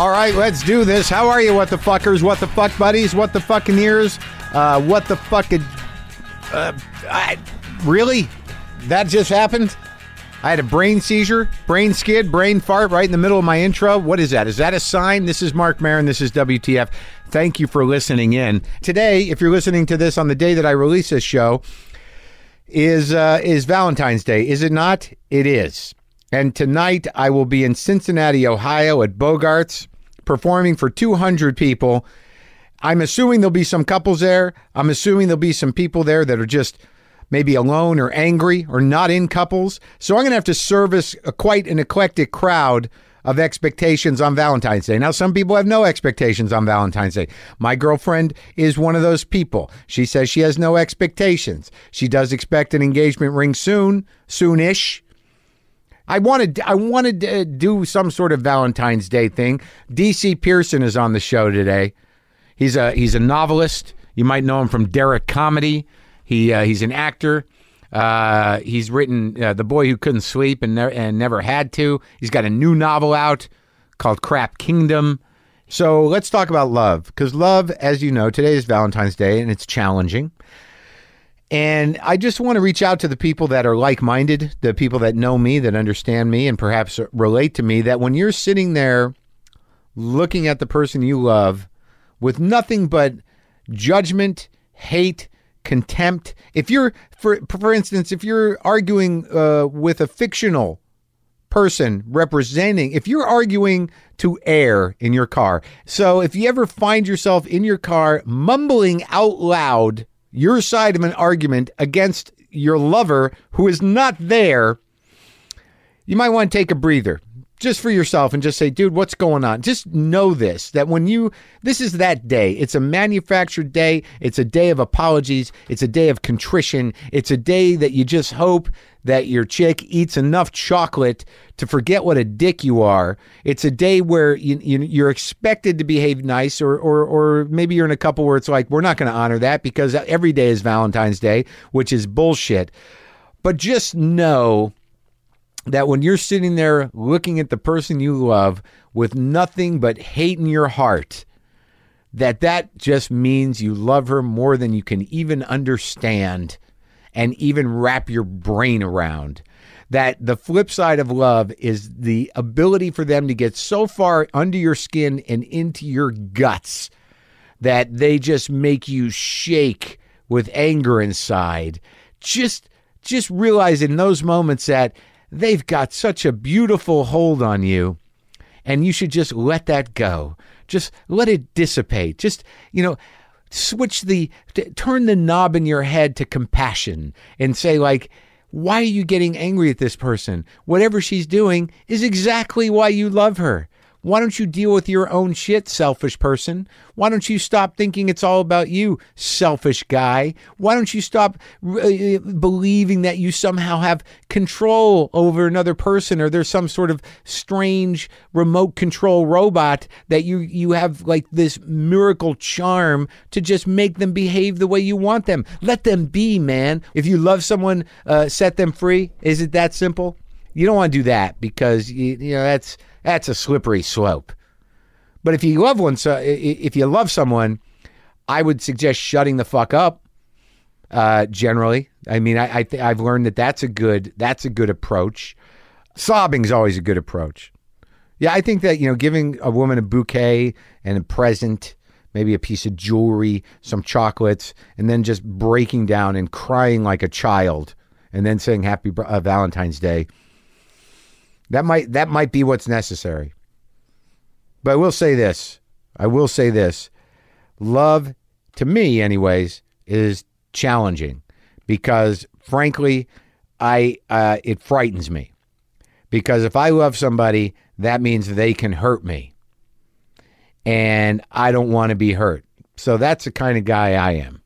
All right, let's do this. How are you, what the fuckers, what the fuck buddies, what the fucking ears, uh, what the fucking. Uh, I, really? That just happened? I had a brain seizure, brain skid, brain fart right in the middle of my intro. What is that? Is that a sign? This is Marc Maron. This is WTF. Thank you for listening in. Today, if you're listening to this on the day that I release this show, is uh, is Valentine's Day. Is it not? It is. And tonight I will be in Cincinnati, Ohio at Bogarts performing for 200 people. I'm assuming there'll be some couples there. I'm assuming there'll be some people there that are just maybe alone or angry or not in couples. So I'm going to have to service a, quite an eclectic crowd of expectations on Valentine's Day. Now, some people have no expectations on Valentine's Day. My girlfriend is one of those people. She says she has no expectations. She does expect an engagement ring soon, soonish. I wanted I wanted to do some sort of Valentine's Day thing. DC Pierson is on the show today. He's a he's a novelist. You might know him from Derrick Comedy. He uh, he's an actor. Uh, he's written uh, The Boy Who Couldn't Sleep and, ne- and Never Had to. He's got a new novel out called Crap Kingdom. So let's talk about love because love, as you know, today is Valentine's Day and it's challenging. And I just want to reach out to the people that are like minded, the people that know me, that understand me, and perhaps relate to me. That when you're sitting there looking at the person you love with nothing but judgment, hate, contempt, if you're, for, for instance, if you're arguing uh, with a fictional person representing, if you're arguing to air in your car, so if you ever find yourself in your car mumbling out loud, your side of an argument against your lover who is not there, you might want to take a breather just for yourself and just say, dude, what's going on? Just know this that when you, this is that day. It's a manufactured day. It's a day of apologies. It's a day of contrition. It's a day that you just hope that your chick eats enough chocolate to forget what a dick you are. It's a day where you, you, are expected to behave nice, or, or, or maybe you're in a couple where it's like, we're not going to honor that because every day is Valentine's Day, which is bullshit. But just know that when you're sitting there looking at the person you love with nothing but hate in your heart, that that just means you love her more than you can even understand and even wrap your brain around. That the flip side of love is the ability for them to get so far under your skin and into your guts that they just make you shake with anger inside. Just just realize in those moments that they've got such a beautiful hold on you and you should just let that go. Just let it dissipate. Just, you know, switch the turn the knob in your head to compassion and say like why are you getting angry at this person? Whatever she's doing is exactly why you love her why don't you deal with your own shit, selfish person? Why don't you stop thinking it's all about you, selfish guy? Why don't you stop uh, believing that you somehow have control over another person or there's some sort of strange remote control robot that you you have like this miracle charm to just make them behave the way you want them. Let them be, man. If you love someone, uh, set them free. Is it that simple? You don't want to do that because you, you know that's that's a slippery slope. But if you love one, so if you love someone, I would suggest shutting the fuck up. Uh, generally, I mean, I, I th- I've learned that that's a good that's a good approach. Sobbing is always a good approach. Yeah, I think that you know, giving a woman a bouquet and a present, maybe a piece of jewelry, some chocolates, and then just breaking down and crying like a child, and then saying Happy uh, Valentine's Day that might that might be what's necessary. But I will say this. I will say this. Love to me anyways is challenging because frankly I uh, it frightens me. Because if I love somebody, that means they can hurt me. And I don't want to be hurt. So that's the kind of guy I am.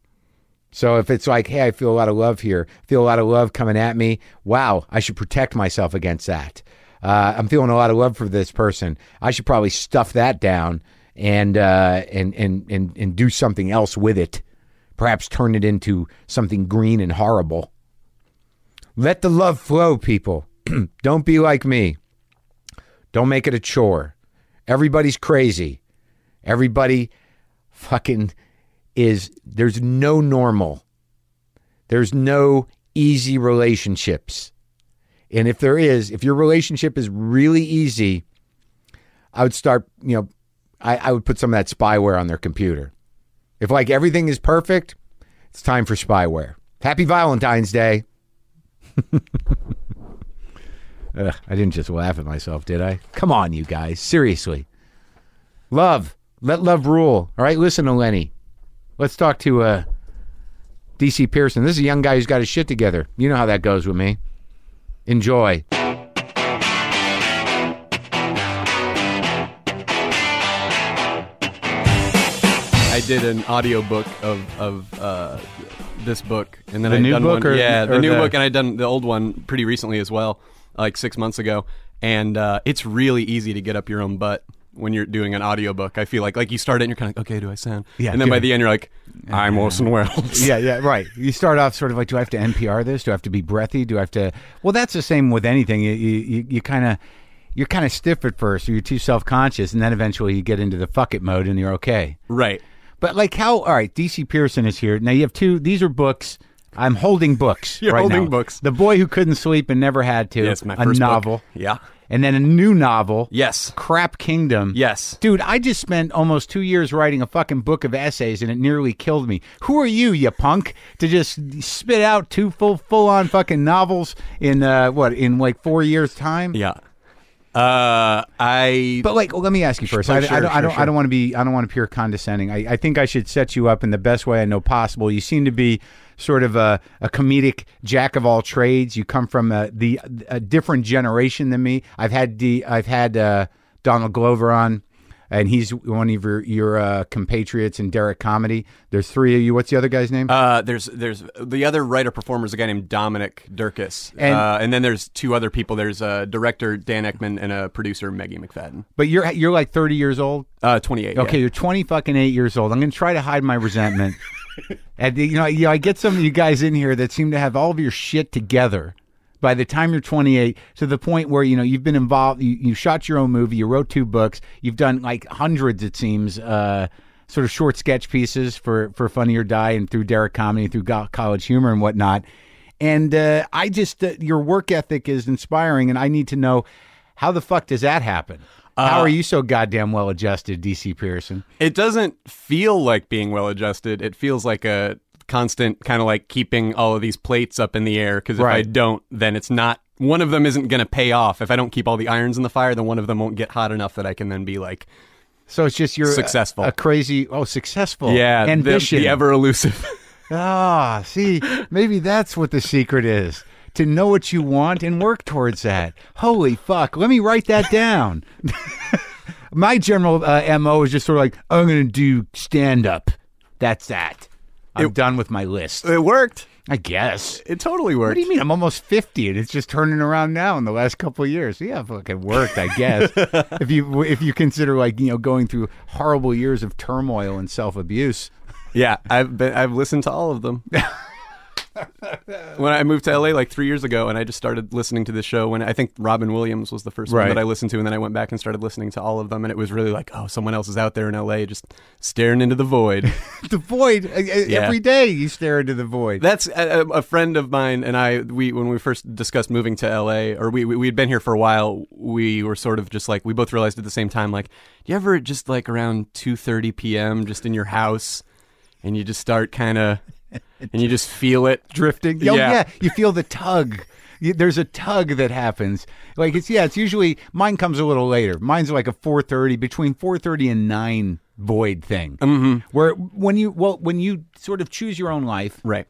So if it's like, hey, I feel a lot of love here, feel a lot of love coming at me, wow, I should protect myself against that uh, I'm feeling a lot of love for this person. I should probably stuff that down and uh, and and and and do something else with it. Perhaps turn it into something green and horrible. Let the love flow, people. Don't be like me. Don't make it a chore. Everybody's crazy. Everybody fucking is there's no normal. There's no easy relationships. And if there is, if your relationship is really easy, I would start, you know, I, I would put some of that spyware on their computer. If like everything is perfect, it's time for spyware. Happy Valentine's Day. Ugh, I didn't just laugh at myself, did I? Come on, you guys. Seriously. Love. Let love rule. All right, listen to Lenny. Let's talk to uh, DC Pierson. This is a young guy who's got his shit together. You know how that goes with me. Enjoy. I did an audiobook of of uh, this book, and then The I new done book one, or- yeah, the or new the- book, and I done the old one pretty recently as well, like six months ago. And uh, it's really easy to get up your own butt when you're doing an audiobook. I feel like like you start it and you're kind of like, okay, do I sound? Yeah, and then by the end you're like, I'm Orson Welles. Yeah, yeah, right. You start off sort of like, do I have to NPR this? Do I have to be breathy? Do I have to? Well, that's the same with anything. You you, you, kind of you're kind of stiff at first, or you're too self conscious, and then eventually you get into the fuck it mode, and you're okay. right. But like how? All right, DC Pierson is here now. You have two. These are books. I'm holding books. You're right holding now. books. The boy who couldn't sleep and never had to. Yes, my a first book. novel. Yeah. And then a new novel. Yes. Crap Kingdom. Yes. Dude, I just spent almost two years writing a fucking book of essays and it nearly killed me. Who are you, you punk, to just spit out two full full on fucking novels in uh what, in like four years' time? Yeah. Uh, I But like, let me ask you first. Oh, I, sure, I don't, I sure, don't, I sure. don't want to be, I don't want to appear condescending. I, I think I should set you up in the best way I know possible. You seem to be sort of a, a comedic jack of all trades. You come from a, the a different generation than me. I've had the, I've had uh, Donald Glover on, and he's one of your your uh, compatriots in Derrick Comedy. There's three of you. What's the other guy's name? Uh, there's there's the other writer performer is a guy named Dominic Dierkes, And- uh, and then there's two other people. There's a director Dan Eckman and a producer Maggie McFadden. but you're you're like 30 years old. Uh, 28. Okay, yeah. you're 20 fucking eight years old. I'm going to try to hide my resentment. and you know, you know, I get some of you guys in here that seem to have all of your shit together by the time you're 28 to the point where you know you've been involved. You, you shot your own movie. You wrote two books. You've done like hundreds, it seems. Uh, Sort of short sketch pieces for for Funny or Die and through Derrick Comedy, through College Humor and whatnot. And uh, I just uh, your work ethic is inspiring, and I need to know how the fuck does that happen? How are you so goddamn well adjusted, DC Pierson? It doesn't feel like being well adjusted. It feels like a constant kind of like keeping all of these plates up in the air because if I don't, then it's not. One of them isn't going to pay off. If I don't keep all the irons in the fire, then one of them won't get hot enough that I can then be like, So it's just you're a- Successful. a, crazy, oh, successful, yeah, the- ambition. the, ever elusive. ah, see, maybe that's what the secret is to know what you want and work towards that. Holy fuck, let me write that down. My general uh, mo is just sort of like I'm going to do stand up. That's that. I'm done with my list. it worked. I guess. It totally worked. What do you mean? I'm almost 50 and it's just turning around now in the last couple of years. Yeah, fucking worked, I guess. if you if you consider like, you know, going through horrible years of turmoil and self-abuse. Yeah, I've been I've listened to all of them. when I moved to LA like three years ago, and I just started listening to this show. When I think Robin Williams was the first Right. one that I listened to, and then I went back and started listening to all of them, and it was really like, oh, someone else is out there in LA just staring into the void. The void Yeah. every day you stare into the void. That's a, a friend of mine and I. We when we first discussed moving to LA, or we we we'd been here for a while. We were sort of just like we both realized at the same time, like, do you ever just like around two thirty p.m. just in your house, and you just start kind of, and you just feel it drifting. Oh, Yeah. yeah. You feel the tug. There's a tug that happens. Like it's yeah. It's usually mine comes a little later. Mine's like a 4:30 between 4:30 and nine void thing. Mm-hmm. Where when you well when you sort of choose your own life right.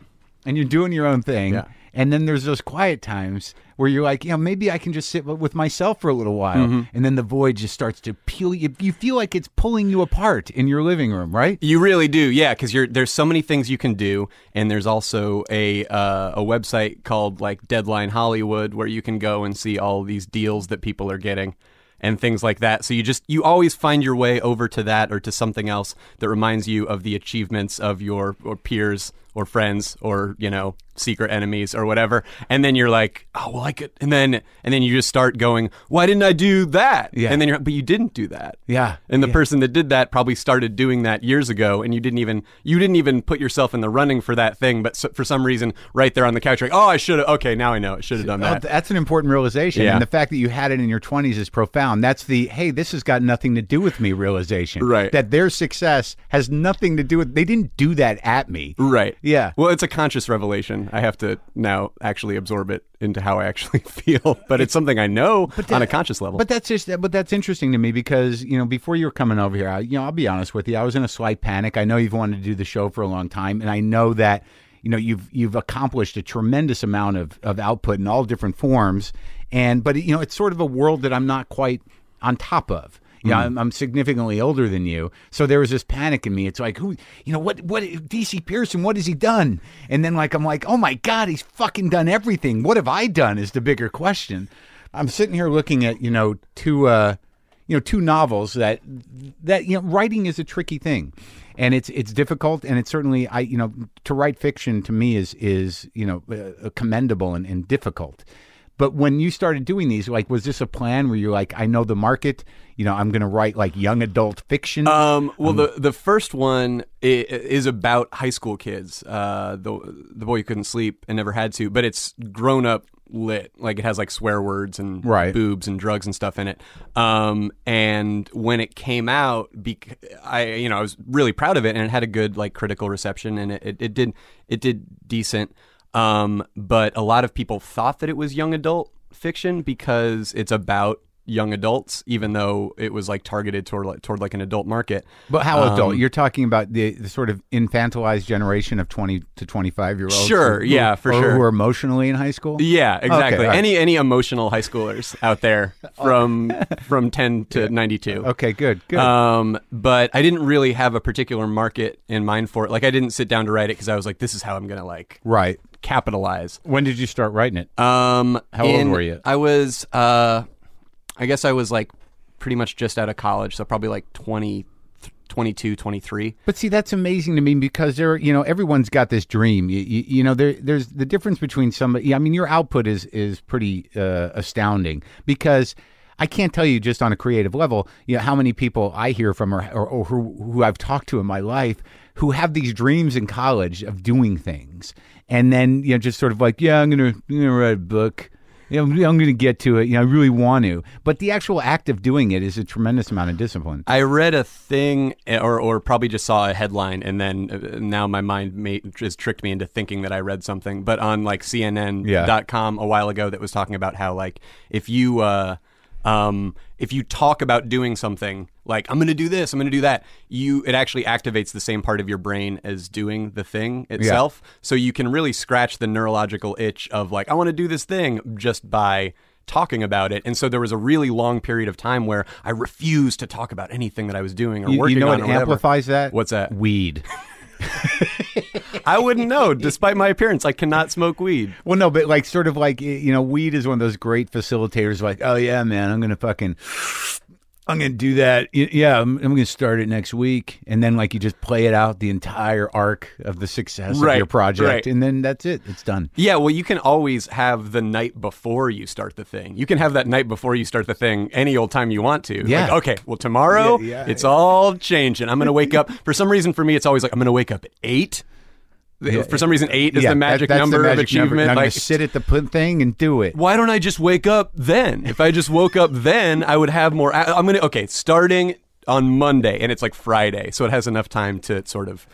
and you're doing your own thing. Yeah. And then there's those quiet times where you're like, you know, maybe I can just sit with myself for a little while. Mm-hmm. And then the void just starts to peel you. You feel like it's pulling you apart in your living room, right? You really do, yeah, because you're there's so many things you can do, and there's also a uh, a website called like Deadline Hollywood where you can go and see all these deals that people are getting and things like that. So you just you always find your way over to that or to something else that reminds you of the achievements of your or peers or friends or you know secret enemies or whatever and then you're like oh well i could and then and then you just start going why didn't i do that Yeah. and then you're but you didn't do that Yeah. and the Yeah. person that did that probably started doing that years ago and you didn't even you didn't even put yourself in the running for that thing but so, for some reason right there on the couch like oh i should have okay now i know i should have done Oh, that that's an important realization. Yeah. And the fact that you had it in your 20s is profound. That's the, hey, this has got nothing to do with me realization. Right. That their success has nothing to do with, they didn't do that at me. Right. Yeah. Well, it's a conscious revelation. I have to now actually absorb it into how I actually feel, but it's something I know on a conscious level. But that's just, but that's interesting to me because, you know, before you were coming over here, I, you know, I'll be honest with you, I was in a slight panic. I know you've wanted to do the show for a long time, and I know that, you know, you've you've accomplished a tremendous amount of, of output in all different forms. And but you know, it's sort of a world that I'm not quite on top of. Yeah, I'm, I'm significantly older than you, so there was this panic in me. It's like, who, you know, what, what, DC Pierson, what has he done? And then, like, I'm like, oh my god, he's fucking done everything. What have I done? Is the bigger question. I'm sitting here looking at, you know, two, uh, you know, two novels that, that you know, writing is a tricky thing, and it's it's difficult, and it's certainly, I, you know, to write fiction to me is is you know, uh, commendable and, and difficult. But when you started doing these, like, was this a plan where you're like, I know the market, you know, I'm going to write like young adult fiction? Um, well, the the first one is about high school kids. Uh, the the boy who couldn't sleep and never had to, but it's grown up lit. Like it has like swear words and Right. boobs and drugs and stuff in it. Um, and when it came out, bec- I you know I was really proud of it, and it had a good like critical reception, and it it, it did it did decent. Um, but a lot of people thought that it was young adult fiction because it's about young adults, even though it was like targeted toward like, toward like an adult market. but how um, adult? You're talking about the, the sort of infantilized generation of 20 to 25 year olds. Sure, who- yeah, for or sure. Who are emotionally in high school? Yeah, exactly. all right. Any any emotional high schoolers out there from from ten to ninety two. Okay, good, good. Um, but I didn't really have a particular market in mind for it. Like I didn't sit down to write it because I was like, this is how I'm gonna like right. capitalize. When did you start writing it? Um, How old were you? I was, uh, I guess I was like pretty much just out of college, so probably like 20, 22, 23. But see, that's amazing to me because there, you know, everyone's got this dream. You, you, you know, there, there's the difference between somebody. I mean, your output is is pretty uh, astounding because I can't tell you just on a creative level, you know, how many people I hear from or, or, or who, who I've talked to in my life who have these dreams in college of doing things, and then you know, just sort of like, yeah, I'm I'm gonna write a book. You know, I'm going to get to it. You know, I really want to, but the actual act of doing it is a tremendous amount of discipline. I read a thing, eh, or or probably just saw a headline, and then uh, now my mind made, just tricked me into thinking that I read something. But on like CNN.com a while ago, that was talking about how like if you uh, um, if you talk about doing something like I'm going to do this, I'm going to do that, you it actually activates the same part of your brain as doing the thing itself. So you can really scratch the neurological itch of like I want to do this thing just by talking about it. And so there was a really long period of time where I refused to talk about anything that I was doing or You, working you know on what amplifies that? What's that? Weed. I wouldn't know. Despite my appearance, I cannot smoke weed. Well, no, but like sort of like you know, weed is one of those great facilitators. Like, oh yeah, man, I'm gonna fucking, I'm gonna do that. Yeah, I'm, I'm gonna start it next week, and then like you just play it out the entire arc of the success of your project, right. and then that's it. It's done. Yeah, well, you can always have the night before you start the thing. You can have that night before you start the thing any old time you want to. Yeah. Like, okay, well, tomorrow Yeah, yeah. it's all changing. I'm going to wake up. For some reason, for me, it's always like I'm going to wake up at eight. For some reason, eight is yeah, the magic that's number the magic of achievement. Number. Like, sit at the thing and do it. why don't I just wake up then? If I just woke up then, I would have more. I'm gonna okay, starting on Monday, and it's like Friday, so it has enough time to sort of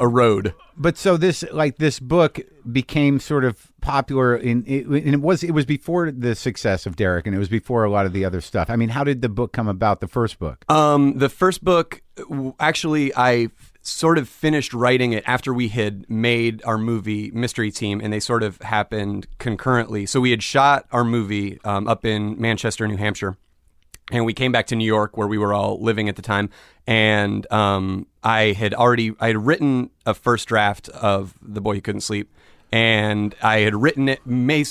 erode. But so this like this book became sort of popular in it, and it was it was before the success of Derrick, and it was before a lot of the other stuff. I mean, how did the book come about? The first book. Um, the first book, actually, I sort of finished writing it after we had made our movie Mystery Team, and they sort of happened concurrently. So we had shot our movie um, up in Manchester, New Hampshire. And we came back to New York, where we were all living at the time. and um, I had already I had written a first draft of The Boy Who Couldn't Sleep. And I had written it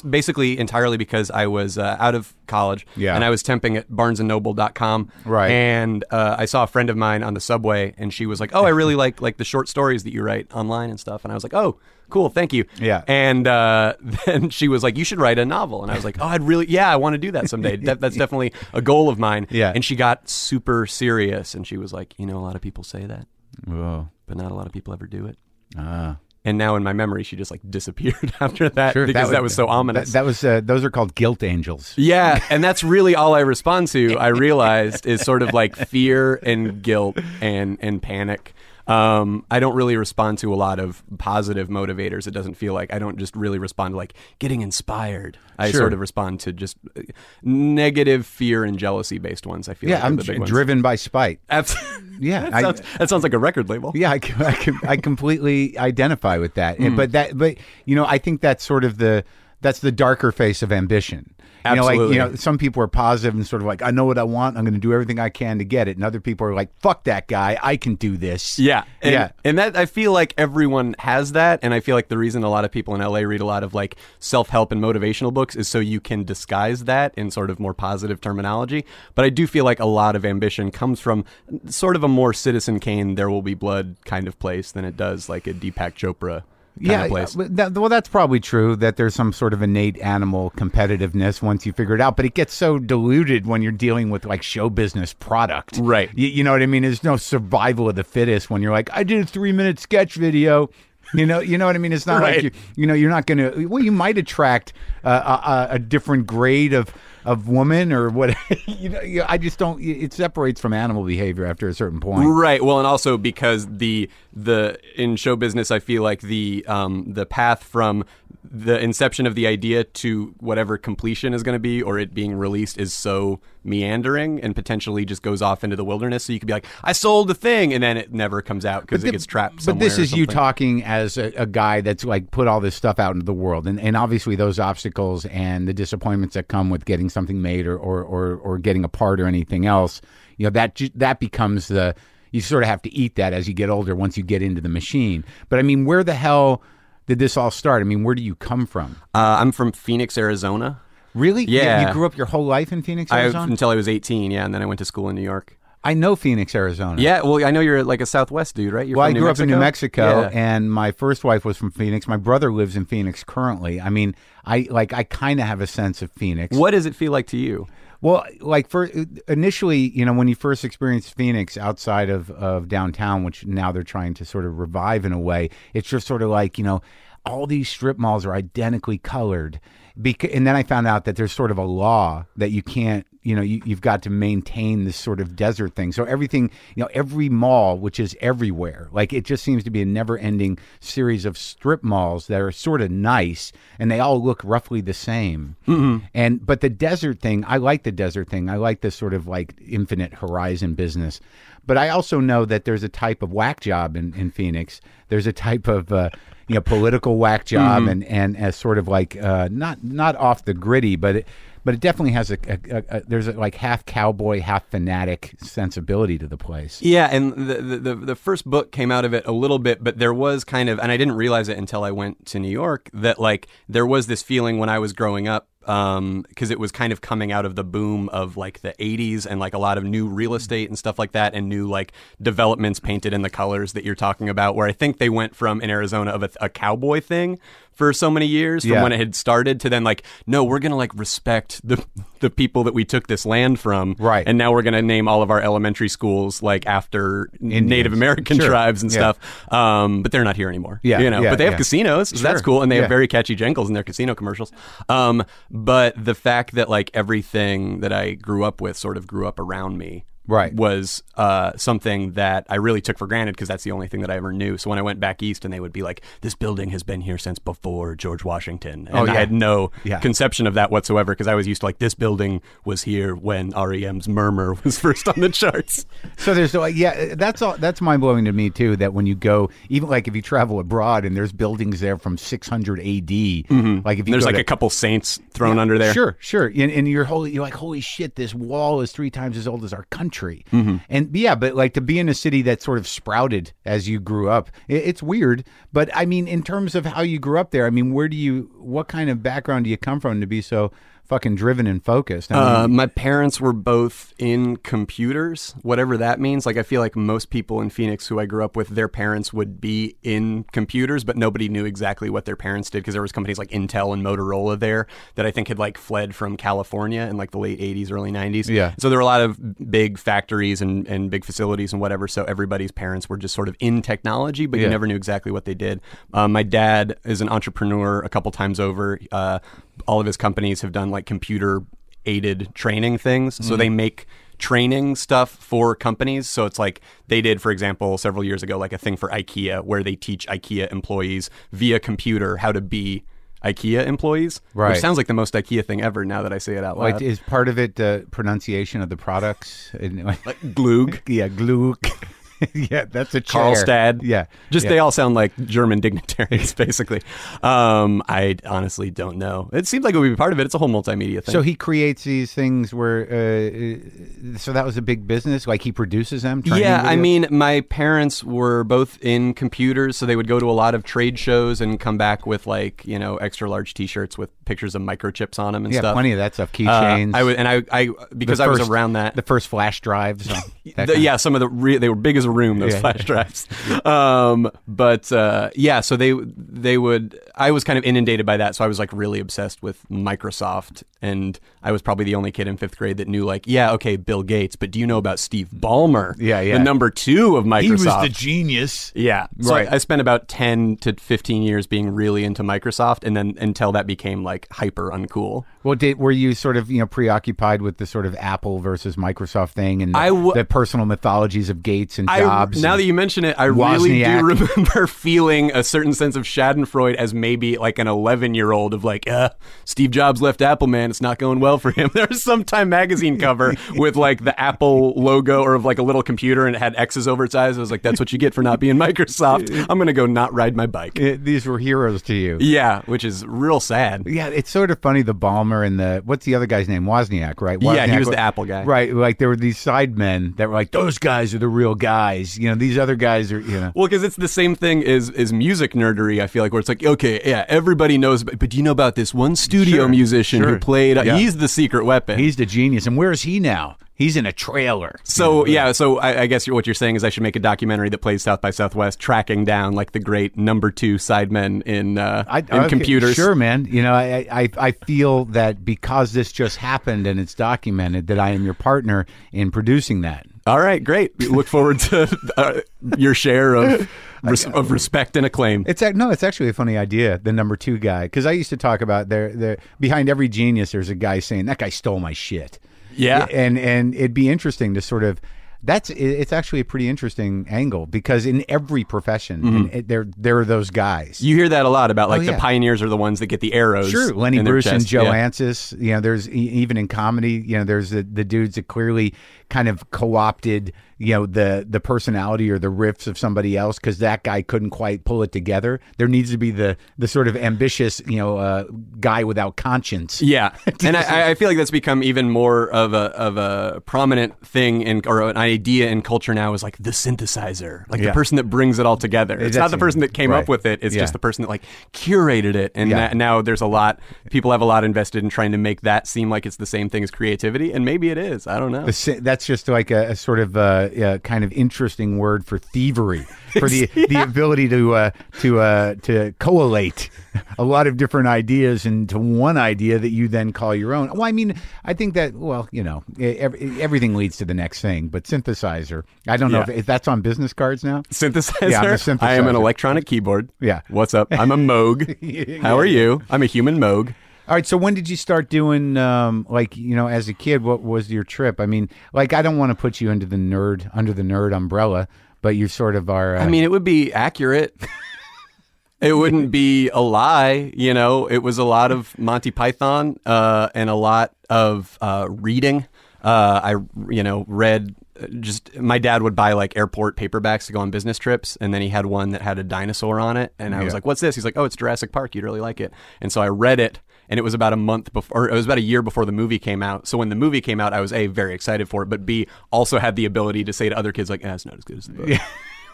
basically entirely because I was uh, out of college, Yeah. and I was temping at BarnesandNoble.com, Right. And uh, I saw a friend of mine on the subway, and she was like, "Oh, I really like like the short stories that you write online and stuff." And I was like, "Oh, cool, thank you." Yeah. And uh, then she was like, "You should write a novel," and I was like, "Oh, I'd really, yeah, I want to do that someday. that, that's definitely a goal of mine." Yeah. And she got super serious, and she was like, "You know, a lot of people say that, Whoa. but not a lot of people ever do it." Ah. And now in my memory, she just like disappeared after that Sure, because that was, so ominous. That, that was uh, those are called guilt angels. Yeah, and that's really all I respond to. I realized is sort of like fear and guilt and and panic. Um, I don't really respond to a lot of positive motivators. It doesn't feel like I don't just really respond to like getting inspired. I Sure. sort of respond to just uh, negative fear and jealousy based ones. I feel Yeah, like I'm the big ones. driven by spite. Abs- Yeah, that, I- sounds, that sounds like a record label. Yeah, I, I, I completely identify with that. And- But that, but you know, I think that's sort of the that's the darker face of ambition. You know, like Absolutely. you know, some people are positive and sort of like, I know what I want. I'm going to do everything I can to get it. And other people are like, fuck that guy. I can do this. Yeah, and, Yeah. and that I feel like everyone has that, and I feel like the reason a lot of people in LA read a lot of like self help and motivational books is so you can disguise that in sort of more positive terminology. But I do feel like a lot of ambition comes from sort of a more Citizen Kane, There Will Be Blood kind of place than it does like a Deepak Chopra yeah, place. that, well, that's probably true that there's some sort of innate animal competitiveness once you figure it out, but it gets so diluted when you're dealing with like show business product. Right. You, you know what I mean? There's no survival of the fittest when you're like, I did a three minute sketch video. You know, you know what I mean. It's not Right. like you, you know, you're not going to. Well, you might attract uh, a, a different grade of of woman or what. you know, I just don't. It separates from animal behavior after a certain point. Right. Well, and also because the the in show business, I feel like the um, the path from the inception of the idea to whatever completion is going to be or it being released is so meandering and potentially just goes off into the wilderness. So you could be like, I sold the thing, and then it never comes out because it gets trapped. But this is you talking as a, a guy that's like put all this stuff out into the world, and, and obviously those obstacles and the disappointments that come with getting something made or or, or, or getting a part or anything else, you know that that becomes the you sort of have to eat that as you get older once you get into the machine. But I mean, where the hell did this all start? I mean, where do you come from? Uh, I'm from Phoenix, Arizona. Really? Yeah. You, grew up your whole life in Phoenix, I, until I was 18, yeah, and then I went to school in New York. I know Phoenix, Arizona. Yeah, well, I know you're like a Southwest dude, right? You're Well, from I New grew up in New Mexico, Yeah. and my first wife was from Phoenix. My brother lives in Phoenix currently. I mean, I like I kind of have a sense of Phoenix. What does it feel like to you? Well, like for initially, you know, when you first experienced Phoenix outside of of downtown, which now they're trying to sort of revive in a way, it's just sort of like you know, all these strip malls are identically colored. Beca- and then I found out that there's sort of a law that you can't, you know, you, you've got to maintain this sort of desert thing. So everything, you know, every mall, which is everywhere, like it just seems to be a never ending series of strip malls that are sort of nice and they all look roughly the same. Mm-hmm. And, but the desert thing, I like the desert thing. I like this sort of like infinite horizon business. But I also know that there's a type of whack job in, in Phoenix. There's a type of, uh, you know, political whack job and, and as sort of like, uh, not, not off the gritty, but it, but it definitely has a, a, a, a there's a like half cowboy, half fanatic sensibility to the place. Yeah, and the the the first book came out of it a little bit, but there was kind of, and I didn't realize it until I went to New York that like there was this feeling when I was growing up Um, because it was kind of coming out of the boom of like the 80s and like a lot of new real estate and stuff like that and new like developments painted in the colors that you're talking about where i think they went from in arizona of a, a cowboy thing for so many years from Yeah. when it had started to then like no we're gonna like respect the the people that we took this land from. Right. and now we're gonna name all of our elementary schools like after native american Sure. tribes and Yeah. stuff. Um, but they're not here anymore. Yeah, you know yeah, but they have casinos. So that's cool. And they have very catchy jingles in their casino commercials. Um, but the fact that like everything that i grew up with sort of grew up around me Right. was uh, something that I really took for granted because that's the only thing that I ever knew. So when I went back east and they would be like, "This building has been here since before George Washington," and Oh, yeah. I had no Yeah. conception of that whatsoever because I was used to like this building was here when REM's Murmur was first on the charts. So there's like yeah, that's all. That's mind blowing to me too. That when you go, even like if you travel abroad and there's buildings there from 600 A.D. Like if you There's like to- a couple saints thrown under there. Sure, sure. And, and you're holy. You're like, holy shit! This wall is three times as old as our country. Country. Mm-hmm. And yeah, but like to be in a city that sort of sprouted as you grew up, i it's weird. But I mean, in terms of how you grew up there, I mean, where do you, what kind of background do you come from to be so fucking driven and focused? I mean, Uh, my parents were both in computers, whatever that means. Like, I feel like most people in Phoenix who I grew up with, their parents would be in computers, but nobody knew exactly what their parents did because there was companies like Intel and Motorola there that I think had like fled from California in like the late 80s, early 90s. Yeah. So there were a lot of big factories and, and big facilities and whatever. So everybody's parents were just sort of in technology, but Yeah. you never knew exactly what they did. Um, my dad is an entrepreneur a couple times over. Uh, all of his companies have done like computer aided training things. Mm-hmm. So they make training stuff for companies. So it's like they did, for example, several years ago, like a thing for IKEA where they teach IKEA employees via computer how to be IKEA employees. Right. Which sounds like the most IKEA thing ever now that I say it out loud. like, is part of it uh, pronunciation of the products? Like, Glug. yeah, Gluck. yeah, that's a chair. Karlstad. Yeah, Just yeah. they all sound like German dignitaries, basically. Um, I honestly don't know. It seems like it would be part of it. It's a whole multimedia thing. So he creates these things where, uh, uh, so that was a big business. Like he produces them. yeah, I mean, my parents were both in computers, so they would go to a lot of trade shows and come back with like you know extra large T-shirts with pictures of microchips on them and yeah, stuff. plenty of that stuff. Uh, Keychains. I would, and I, I because I was around that. the first flash drives. that The- yeah, some of the re- they were big as a room. Those Yeah. flash drives. Um, but uh, yeah, so they they would. I was kind of inundated by that, so I was like really obsessed with Microsoft, and I was probably the only kid in fifth grade that knew like, yeah, okay, Bill Gates, but do you know about Steve Ballmer? Yeah, yeah. the number two of Microsoft. He was the genius. Yeah. So Right. I, I spent about 10 to 15 years being really into Microsoft and then until that became like hyper uncool. Well, did were you sort of you know preoccupied with the sort of Apple versus Microsoft thing and the, I w- the personal mythologies of Gates and I, Jobs? now and- that you mention it, I really do remember feeling a certain sense of Schadenfreude as maybe like an 11 year old of like, uh, Steve Jobs left Apple, man. It's not going well for him. There was some Time magazine cover with like the Apple logo or of like a little computer and it had X's over its eyes. I was like, that's what you get for not being Microsoft. I'm going to go not ride my bike. Uh, these were heroes to you. Yeah, which is real sad. Yeah, it's sort of funny. The Ballmer and the what's the other guy's name? Wozniak, right? Yeah, he was the Apple guy. right? Like there were these side men that were like, those guys are the real guys. You know, these other guys are, you know. Well, because it's the same thing as, as music nerdery, I feel like, where it's like, okay, yeah, everybody knows, but, but do you know about this one studio Sure, musician sure. who played? Yeah. He's the secret weapon. He's the genius, and where is he now? He's in a trailer. so yeah, so I, I guess what you're saying is I should make a documentary that plays South by Southwest, tracking down like the great number two sidemen in uh, I, in okay, computers. Sure, man. You know, I, I I feel that because this just happened and it's documented, that I am your partner in producing that. All right, great. We look forward to uh, your share of res- of respect and acclaim. It's ac- no, it's actually a funny idea. The number two guy, because I used to talk about there. There behind every genius, there's a guy saying that guy stole my shit. Yeah. and and it'd be interesting to sort of. That's it's actually a pretty interesting angle because in every profession, and mm-hmm. it, there there are those guys. You hear that a lot about like Oh, the pioneers are the ones that get the arrows. Sure, Lenny Bruce and. Joe Yeah. Ancis. You know, there's even in comedy, you know, there's the, the dudes that clearly kind of co-opted, you know, the the personality or the riffs of somebody else because that guy couldn't quite pull it together. There needs to be the the sort of ambitious, you know, uh, guy without conscience. Yeah, and I, I feel like that's become even more of a of a prominent thing in or an idea in culture now is like the synthesizer, like Yeah. the person that brings it all together. It's not the person that came right. up with it; it's Yeah. just the person that like curated it. And Yeah. that, now there's a lot people have a lot invested in trying to make that seem like it's the same thing as creativity, and maybe it is. I don't know. The That's just like a, a sort of uh, uh, kind of interesting word for thievery, for the the ability to uh, to uh, to collate a lot of different ideas into one idea that you then call your own. Well, I mean, I think that well, you know, e- ev- everything leads to the next thing. But synthesizer, I don't know Yeah. if, if that's on business cards now. Synthesizer. Yeah, I'm a I am an electronic keyboard. Yeah. What's up? I'm a Moog. How are you? I'm a human Moog. All right. So when did you start doing um, like you know as a kid? What was your trip? I mean, like I don't want to put you into the nerd under the nerd umbrella, but you sort of are. Uh, I mean, it would be accurate. it wouldn't be a lie, you know. It was a lot of Monty Python uh, and a lot of uh, reading. Uh, I, you know, read. uh, Just my dad would buy like airport paperbacks to go on business trips, and then he had one that had a dinosaur on it, and I was like, "What's this?" He's like, "Oh, it's Jurassic Park. You'd really like it." And so I read it, and it was about a month before, or it was about a year before the movie came out. So when the movie came out, I was a very excited for it, but b also had the ability to say to other kids like, eh, "It's not as good as the book,"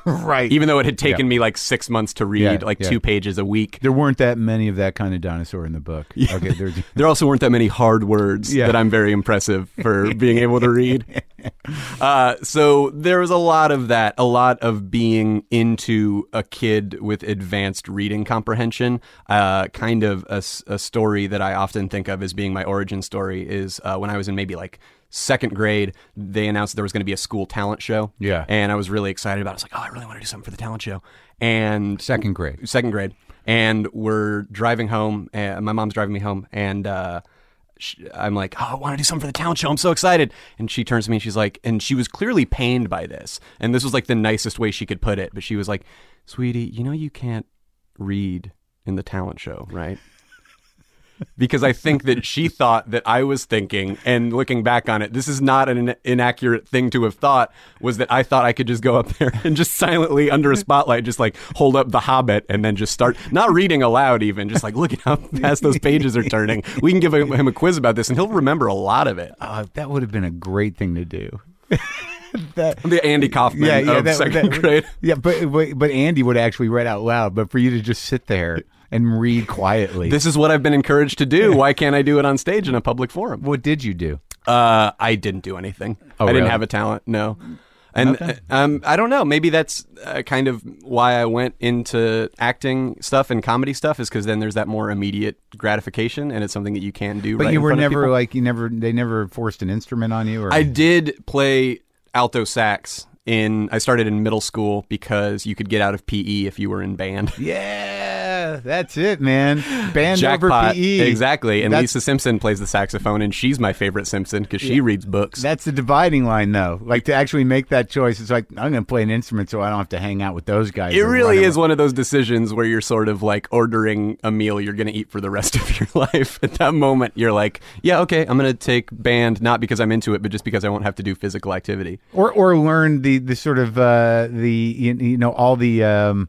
right. even though it had taken me like six months to read Yeah, like yeah. two pages a week. there weren't that many of that kind of dinosaur in the book. Okay, there's There also weren't that many hard words Yeah. that I'm very impressive for being able to read. Uh, so there was a lot of that, a lot of being into a kid with advanced reading comprehension. Uh, kind of a story that I often think of as being my origin story is uh, when I was in maybe like second grade, they announced there was going to be a school talent show. Yeah. And I was really excited about it. I was like, oh, I really want to do something for the talent show. And second grade. second grade, and we're driving home. And my mom's driving me home, and uh, sh I'm like, "Oh, I want to do something for the talent show. I'm so excited!" And she turns to me, and she's like, and she was clearly pained by this, and this was like the nicest way she could put it. But she was like, "Sweetie, you know you can't read in the talent show, right?" Because I think that she thought that I was thinking, and looking back on it, this is not an inaccurate thing to have thought, was that I thought I could just go up there and just silently under a spotlight, just like hold up The Hobbit and then just start, not reading aloud even, just like look at how fast those pages are turning. We can give him a quiz about this and he'll remember a lot of it. Uh, that would have been a great thing to do. that, The Andy Kaufman of second grade. Yeah, but, but but Andy would actually read out loud, but for you to just sit there and read quietly. This is what I've been encouraged to do. Why can't I do it on stage in a public forum? what did you do? Uh, I didn't do anything. Oh, I didn't really? have a talent. No. And Okay. uh, um, I don't know. Maybe that's uh, kind of why I went into acting stuff and comedy stuff, is because then there's that more immediate gratification, and it's something that you can do. But right you were never like you never they never forced an instrument on you or I did play alto sax in. I started in middle school because you could get out of PE if you were in band. Yeah, that's it, man. Band Jackpot. over PE. Exactly. And That's- Lisa Simpson plays the saxophone, and she's my favorite Simpson because she reads books. That's the dividing line, though. Like to actually make that choice, it's like I'm going to play an instrument so I don't have to hang out with those guys. It really is one of those decisions where you're sort of like ordering a meal you're going to eat for the rest of your life. At that moment, you're like, yeah, okay, I'm going to take band, not because I'm into it, but just because I won't have to do physical activity. or or learn the the sort of uh, the you you know all the um,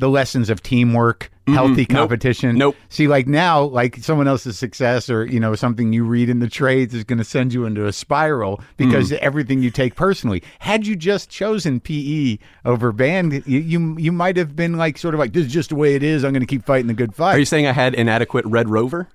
the lessons of teamwork, healthy competition. Mm-hmm. Nope. See, like now, like someone else's success or you know something you read in the trades is going to send you into a spiral because Mm. everything you take personally. Had you just chosen PE over band, you you, you might have been like sort of like this is just the way it is. I'm going to keep fighting the good fight. Are you saying I had inadequate Red Rover?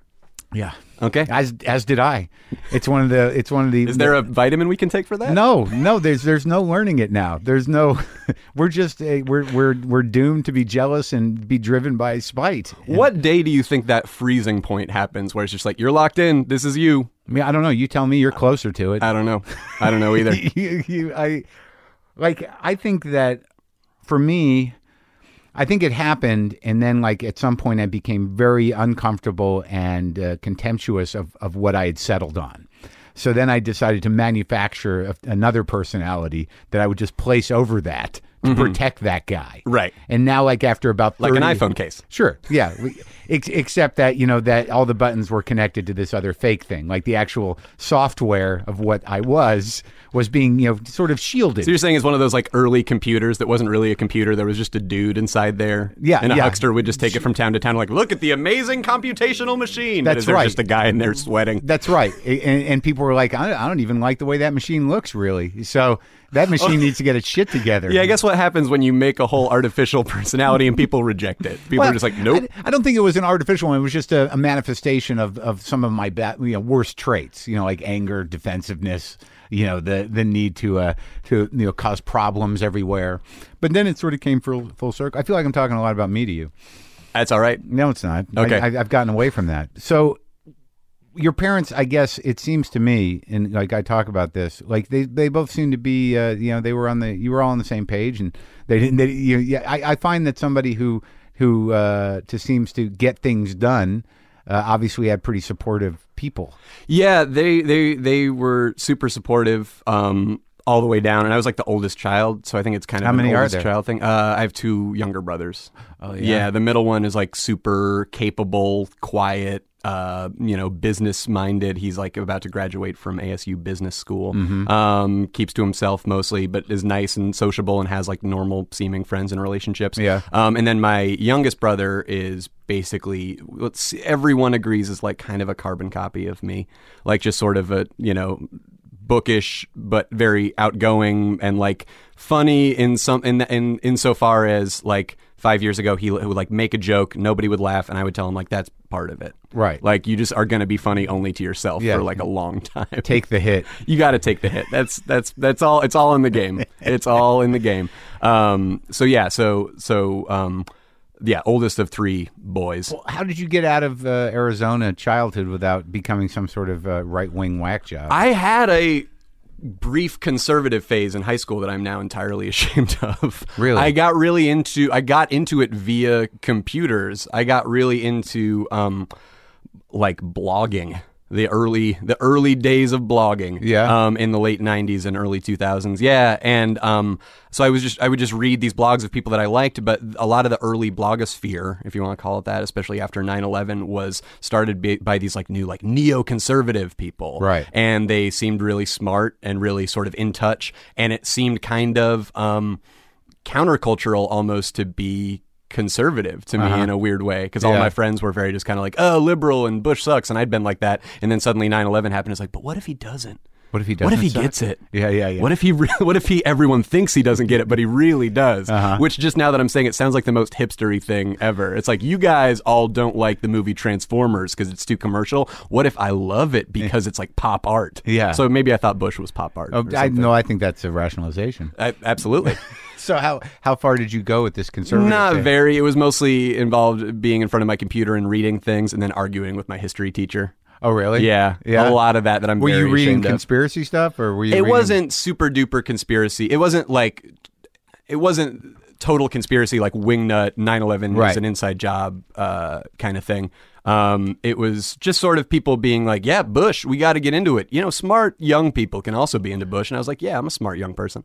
yeah. Okay. As as did I. It's one of the. It's one of the. Is there a vitamin we can take for that? No, no. There's there's no learning it now. There's no. We're just uh, we're we're we're doomed to be jealous and be driven by spite. What day do you think that freezing point happens where it's just like, you're locked in, this is you? I mean, I don't know. You tell me. You're closer to it. I don't know. I don't know either. you, you, I like. I think that for me, I think it happened, and then like at some point, I became very uncomfortable and uh, contemptuous of of what I had settled on. So then I decided to manufacture a, another personality that I would just place over that to mm-hmm. protect that guy. Right. And now, like after about 30, Like an iPhone case. Sure. Yeah. We, ex- except that you know that all the buttons were connected to this other fake thing, like the actual software of what I was was being you know sort of shielded. So you're saying it's one of those like early computers that wasn't really a computer. There was just a dude inside there. Yeah, And a yeah. huckster would just take it from town to town, like, look at the amazing computational machine. That's right. just a guy in there sweating? That's right. And, and people were like, I, I don't even like the way that machine looks, really. So that machine needs to get its shit together. Yeah, I guess what happens when you make a whole artificial personality and people reject it? People Well, are just like, nope. I, I don't think it was an artificial one. It was just a, a manifestation of, of some of my bad, you know, worst traits. You know, like anger, defensiveness. You know, the the need to uh, to you know cause problems everywhere. But then it sort of came full full circle. I feel like I'm talking a lot about me to you. That's all right. No, it's not. Okay. I, I, I've gotten away from that. So, your parents, I guess, it seems to me, and like I talk about this, like they, they both seem to be, uh, you know, they were on the, you were all on the same page, and they didn't. They, you, yeah, I, I find that somebody who who uh, to seems to get things done, uh, obviously had pretty supportive people. Yeah, they they they were super supportive. Um, all the way down, and I was like the oldest child, so I think it's kind of How an many are oldest there? child thing. Uh, I have two younger brothers. Oh, yeah. the middle one is like super capable, quiet, uh, you know, business minded. He's like about to graduate from ASU Business School. Mm-hmm. Um, keeps to himself mostly, but is nice and sociable and has like normal seeming friends and relationships. Yeah. Um, and then my youngest brother is basically, everyone agrees is like kind of a carbon copy of me, like just sort of a you know bookish but very outgoing and like funny in some in in insofar as like five years ago he would like make a joke nobody would laugh and I would tell him like that's part of it Right. like you just are going to be funny only to yourself Yeah. for like a long time Take the hit. you got to take the hit. That's that's that's all. It's all in the game. It's all in the game. Um, so yeah. So so um, yeah. Oldest of three boys. How did you get out of uh, Arizona childhood without becoming some sort of uh, right wing whack job? I had a brief conservative phase in high school that I'm now entirely ashamed of. Really? I got really into I got into it via computers. I got really into um like blogging. The early the early days of blogging. Yeah. Um in the late 90s and early 2000s. Yeah, and um so I was just I would just read these blogs of people that I liked, but a lot of the early blogosphere, if you want to call it that, especially after 9/11 was started by, by these like new like neoconservative people Right. and they seemed really smart and really sort of in touch and it seemed kind of um, countercultural almost to be conservative to me in a weird way because all Uh-huh. My friends were very just kind of like oh liberal and bush sucks and i'd been like that and then suddenly 9-11 happened it's like but what if he doesn't what if he doesn't? what if he suck? gets it Yeah, yeah, yeah. what if he re- what if he everyone thinks he doesn't get it but he really does Uh-huh. which just now that i'm saying it sounds like the most hipstery thing ever it's like you guys all don't like the movie transformers because it's too commercial what if i love it because it's like pop art Yeah. so maybe i thought bush was pop art Oh, I no, I think that's a rationalization. I- absolutely So how how far did you go with this conservative? Not thing? very. It was mostly involved being in front of my computer and reading things, and then arguing with my history teacher. Oh, really? Yeah, yeah. a lot of that. That I'm. Were you reading ashamed of. conspiracy stuff, or were you? It reading- wasn't super duper conspiracy. It wasn't like. It wasn't total conspiracy like wingnut 9/11 Right. was an inside job uh, kind of thing. Um, it was just sort of people being like, "Yeah, Bush, we got to get into it." You know, smart young people can also be into Bush, and I was like, "Yeah, I'm a smart young person."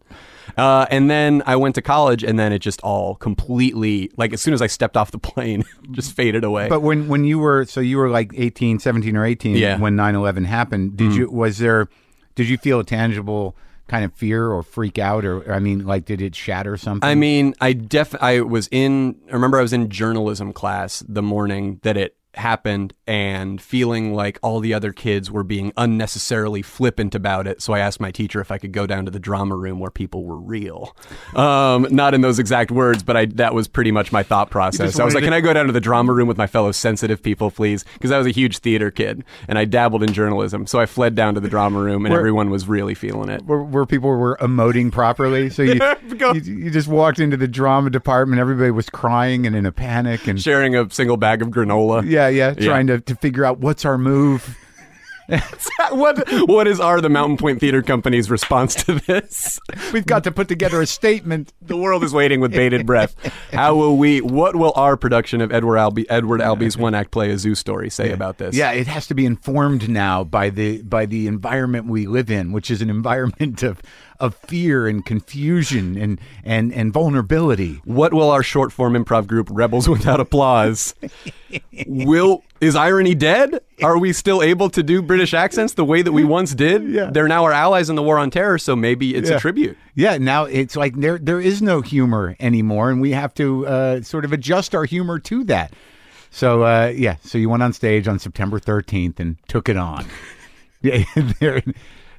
Uh, and then I went to college, and then it just all completely like as soon as I stepped off the plane, just faded away. But when when you were so you were like 18, 17 or 18 Yeah. Mm-hmm. when 9/11 happened, did you was there did you feel a tangible kind of fear or freak out or I mean like did it shatter something? I mean, I def I was in I remember I was in journalism class the morning that it happened and feeling like all the other kids were being unnecessarily flippant about it. So I asked my teacher if I could go down to the drama room where people were real. Um, not in those exact words, but I that was pretty much my thought process. I was like, to- "Can I go down to the drama room with my fellow sensitive people, please?" Because I was a huge theater kid and I dabbled in journalism. So I fled down to the drama room and Where- everyone was really feeling it. where, where people were emoting properly. So you, Go- you you just walked into the drama department. Everybody was crying and in a panic and Sharing a single bag of granola. yeah, yeah, trying to, to figure out what's our move. what what is our the Mountain Pointe Theater Company's response to this? We've got to put together a statement. The world is waiting with bated breath. How will we? What will our production of Edward Albee Edward Albee's one act play a zoo story say about this? Yeah, it has to be informed now by the by the environment we live in, which is an environment of of fear and confusion and and and vulnerability. What will our short form improv group Rebels Without Applause? will is irony dead? Are we still able to do British accents the way that we once did? Yeah. They're now our allies in the war on terror, so maybe it's Yeah. a tribute. Yeah, now it's like there there is no humor anymore, and we have to uh, sort of adjust our humor to that. So uh, yeah, so you went on stage on September thirteenth and took it on. yeah, there,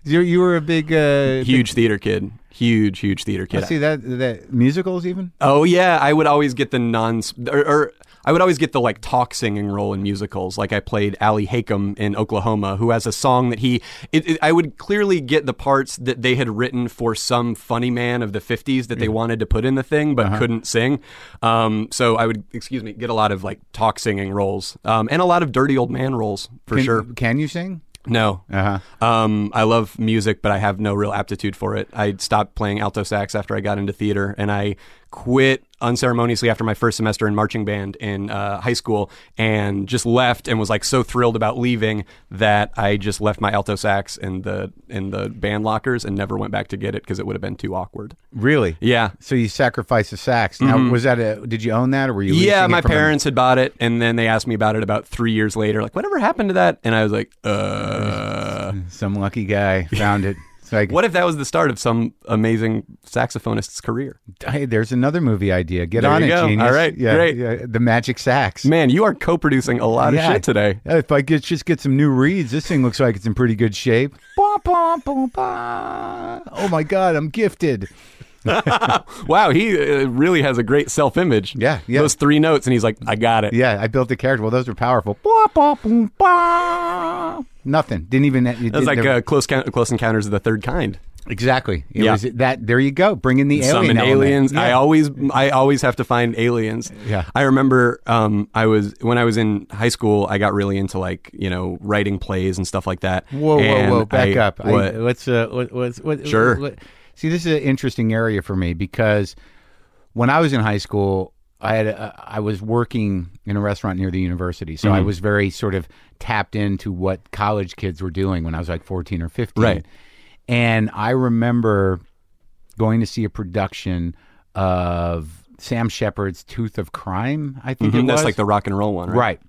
you you were a big uh, Huge theater kid. Huge, huge theater big- kid. see that that musicals even. Oh yeah, I would always get the non or, or I would always get the like talk singing role in musicals. Like I played Ali Hakim in Oklahoma, who has a song that he. It, it- I would clearly get the parts that they had written for some funny man of the '50s that they wanted to put in the thing, but couldn't sing. Um, so I would, excuse me, get a lot of like talk singing roles um, and a lot of dirty old man roles for Can, sure. Can you sing? No. Uh huh. Um, I love music, but I have no real aptitude for it. I stopped playing alto sax after I got into theater, and I quit unceremoniously after my first semester in marching band in uh, high school and just left and was like so thrilled about leaving that I just left my alto sax in the in the band lockers and never went back to get it because it would have been too awkward. Really? Yeah. So you sacrificed the sax. Now, was that a? Did you own that, or were you? Mm-hmm. Yeah, my from a- parents had bought it, and then they asked me about it about three years later. Like, whatever happened to that? And I was like, uh, Some lucky guy found it. Like, what if that was the start of some amazing saxophonist's career? Hey, there's another movie idea. Get There on it, go. genius. All right, yeah, great. yeah, the magic sax. Man, you are co-producing a lot Yeah. of shit today. If I get, just get some new reeds, this thing looks like it's in pretty good shape. Bah, bah, bah, bah. Oh my God, I'm gifted. Wow, he uh, really has a great self-image. Yeah, yeah. Those three notes, and he's like, I got it. Yeah, I built the character. Well, those are powerful. Bah, bah, boom, bah. Nothing. Didn't even. It, That's like uh, close, close encounters of the third kind. exactly. It Yeah. was that. There you go. Bring in the alien Summon element. aliens. Yeah. I always, I always have to find aliens. Yeah. I remember, um, I was when I was in high school, I got really into like you know writing plays and stuff like that. Whoa, whoa, And whoa! Back I- up. I- What? let's. Uh, what? Sure. what- see, this is an interesting area for me because when I was in high school, I had a, I was working in a restaurant near the university, so I Mm-hmm. was very sort of tapped into what college kids were doing when I was like fourteen or fifteen. Right. And I remember going to see a production of Sam Shepard's Tooth of Crime. I think it Mhm, was That's like the rock and roll one, right? Right.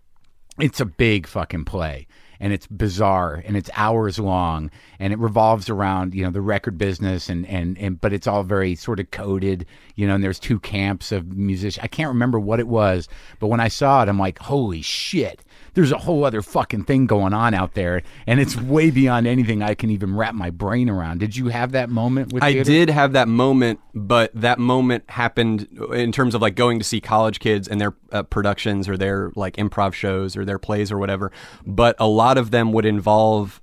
It's a big fucking play and it's bizarre and it's hours long and it revolves around, you know, the record business and and and but it's all very sort of coded, you know, and there's two camps of musicians. I can't remember what it was, but when I saw it I'm like, "Holy shit. There's a whole other fucking thing going on out there and it's way beyond anything I can even wrap my brain around." Did you have that moment with I theater? did have that moment, but that moment happened in terms of like going to see college kids and their uh, productions or their like improv shows or their plays or whatever. But a lot of them would involve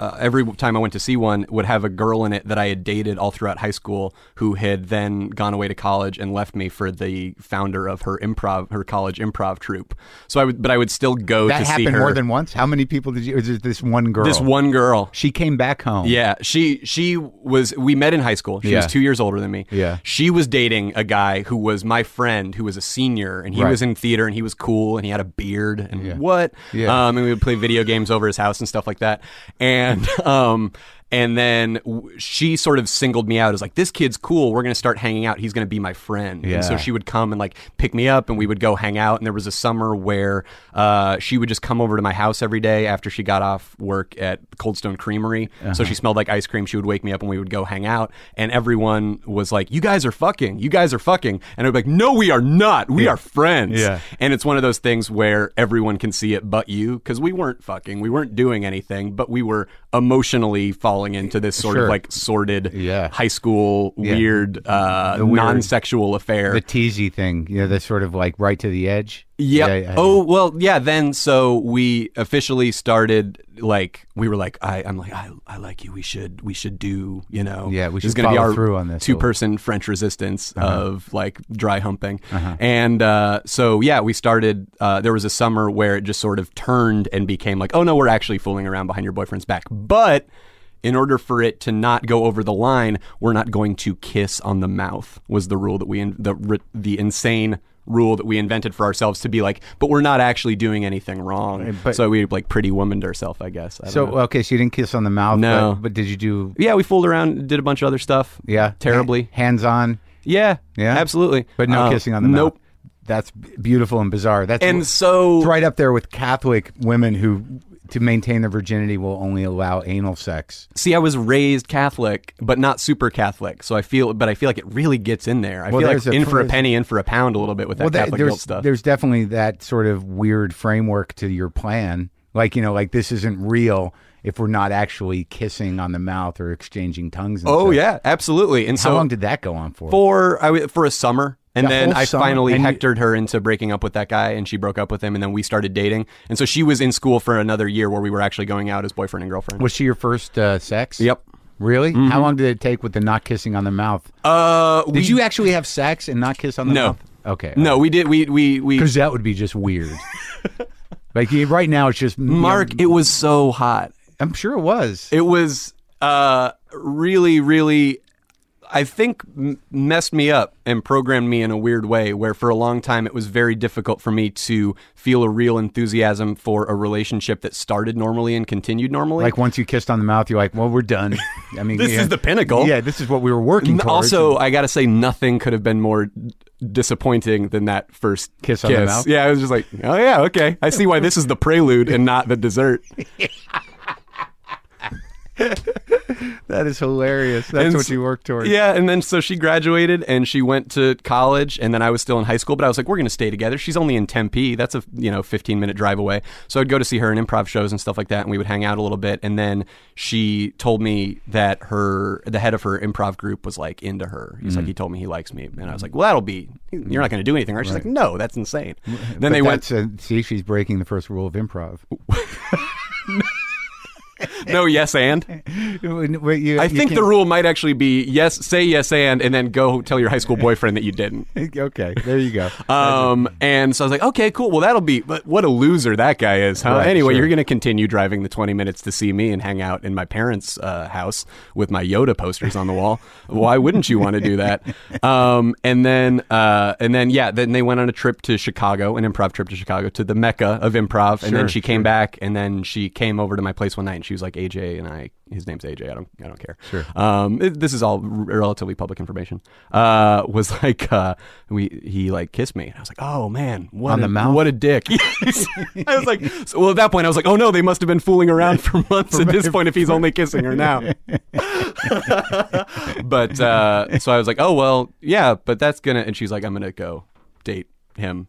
uh, every time I went to see one would have a girl in it that I had dated all throughout high school who had then gone away to college and left me for the founder of her improv her college improv troupe. So I would but I would still go That to see happened more than once. How many people did you? Is it this one girl? this one girl. She came back home. Yeah, she she was. We met in high school. She Yeah. was two years older than me. Yeah. she was dating a guy who was my friend, who was a senior, and he Right. was in theater, and he was cool, and he had a beard, and Yeah. what? Yeah. Um, and we would play video games over his house and stuff like that, and um. And then she sort of singled me out as like, this kid's cool. We're going to start hanging out. He's going to be my friend. And so she would come and like pick me up and we would go hang out. And there was a summer where uh, she would just come over to my house every day after she got off work at Cold Stone Creamery. Uh-huh. So she smelled like ice cream. She would wake me up and we would go hang out. And everyone was like, you guys are fucking. You guys are fucking. And I'd be like, no, we are not. We are friends. Yeah. And it's one of those things where everyone can see it but you because we weren't fucking. We weren't doing anything, but we were emotionally falling into this sort Sure. of like sordid Yeah. high school weird, uh, weird- non-sexual affair. the teasy thing, you know, the sort of like right to the edge. Yep. Yeah, yeah, oh well, yeah. Then so we officially started like we were like I I'm like I, I like you. We should we should do you know Yeah, we this is should gonna be our through on this. Uh-huh. two person French resistance of like dry humping and uh, so yeah we started uh, there was a summer where it just sort of turned and became like oh no we're actually fooling around behind your boyfriend's back but in order for it to not go over the line, we're not going to kiss on the mouth. Was the rule that we in, the the insane rule that we invented for ourselves to be like, but we're not actually doing anything wrong. but- so we like pretty womaned ourselves, I guess. I So know. okay, so you didn't kiss on the mouth, No. but, but did you do? yeah, we fooled around, did a bunch of other stuff. Yeah, terribly. hands on, Yeah, Yeah? absolutely. but no Uh, kissing on the nope. mouth. Nope. That's beautiful and bizarre. That's And so right up there with Catholic women who, to maintain their virginity, will only allow anal sex. See, I was raised Catholic, but not super Catholic. So I feel, but I feel like it really gets in there. I Well, feel like in for a penny, in for a pound, a little bit with that that- Catholic guilt stuff. there's definitely that sort of weird framework to your plan. Like you know, like this isn't real if we're not actually kissing on the mouth or exchanging tongues. And Oh stuff. yeah, absolutely. And so How so long did that go on for? for I for a summer, and The then I summer? finally And you- hectored her into breaking up with that guy, and she broke up with him, and then we started dating. And so she was in school for another year where we were actually going out as boyfriend and girlfriend. Was she your first uh, sex? Yep. Really? How long did it take with the not kissing on the mouth? Uh, Did we, you actually have sex and not kiss on the No. mouth? Okay. No, we did. We we we. Because that would be just weird. like right now, it's just Marc, it was so hot. I'm sure it was. It was uh really really I think m- messed me up and programmed me in a weird way where for a long time it was very difficult for me to feel a real enthusiasm for a relationship that started normally and continued normally. Like once you kissed on the mouth, you're like, well, we're done. I mean, This yeah. is the pinnacle. Yeah, this is what we were working towards. also, I got to say nothing could have been more disappointing than that first Kiss on the mouth? Yeah, I was just like, "Oh yeah, okay. I see why this is the prelude and not the dessert." that is hilarious. That's And what you worked towards. Yeah, and then so she graduated and she went to college, and then I was still in high school. But I was like, we're going to stay together. She's only in Tempe. That's a you know 15 minute drive away. So I'd go to see her in improv shows and stuff like that, and we would hang out a little bit. And then she told me that her the head of her improv group was like into her. He's Mm. like, he told me he likes me, and I was like, well, that'll be. You're not going to do anything, right? She's like, no, that's insane. Then But they went. uh, see, she's breaking the first rule of improv. No, yes, and. Wait, you- I you think the can't- rule might actually be yes, say yes, and, and then go tell your high school boyfriend that you didn't. Okay, there you go. Um, and so I was like, okay, cool. Well, that'll be. But what a loser that guy is, huh? Right, anyway, sure. you're going to continue driving the 20 minutes to see me and hang out in my parents' uh, house with my Yoda posters on the wall. Why wouldn't you want to do that? Um, and then, uh, and then, yeah, then they went on a trip to Chicago, an improv trip to Chicago, to the mecca of improv. and then Sure, she came back, and then she came over to my place one night, and she was like, AJ and I. His name's AJ. I don't. I don't care. Sure. Um, it- this is all r- relatively public information. Uh, was like uh, we he like kissed me. And I was like, oh man, what On a, the mouth? What a dick. Yes. I was like, so, well, at that point, I was like, oh no, they must have been fooling around for months at this point if he's only kissing her now. but uh, so I was like, oh well, yeah, but that's gonna. And she's like, I'm gonna go date him.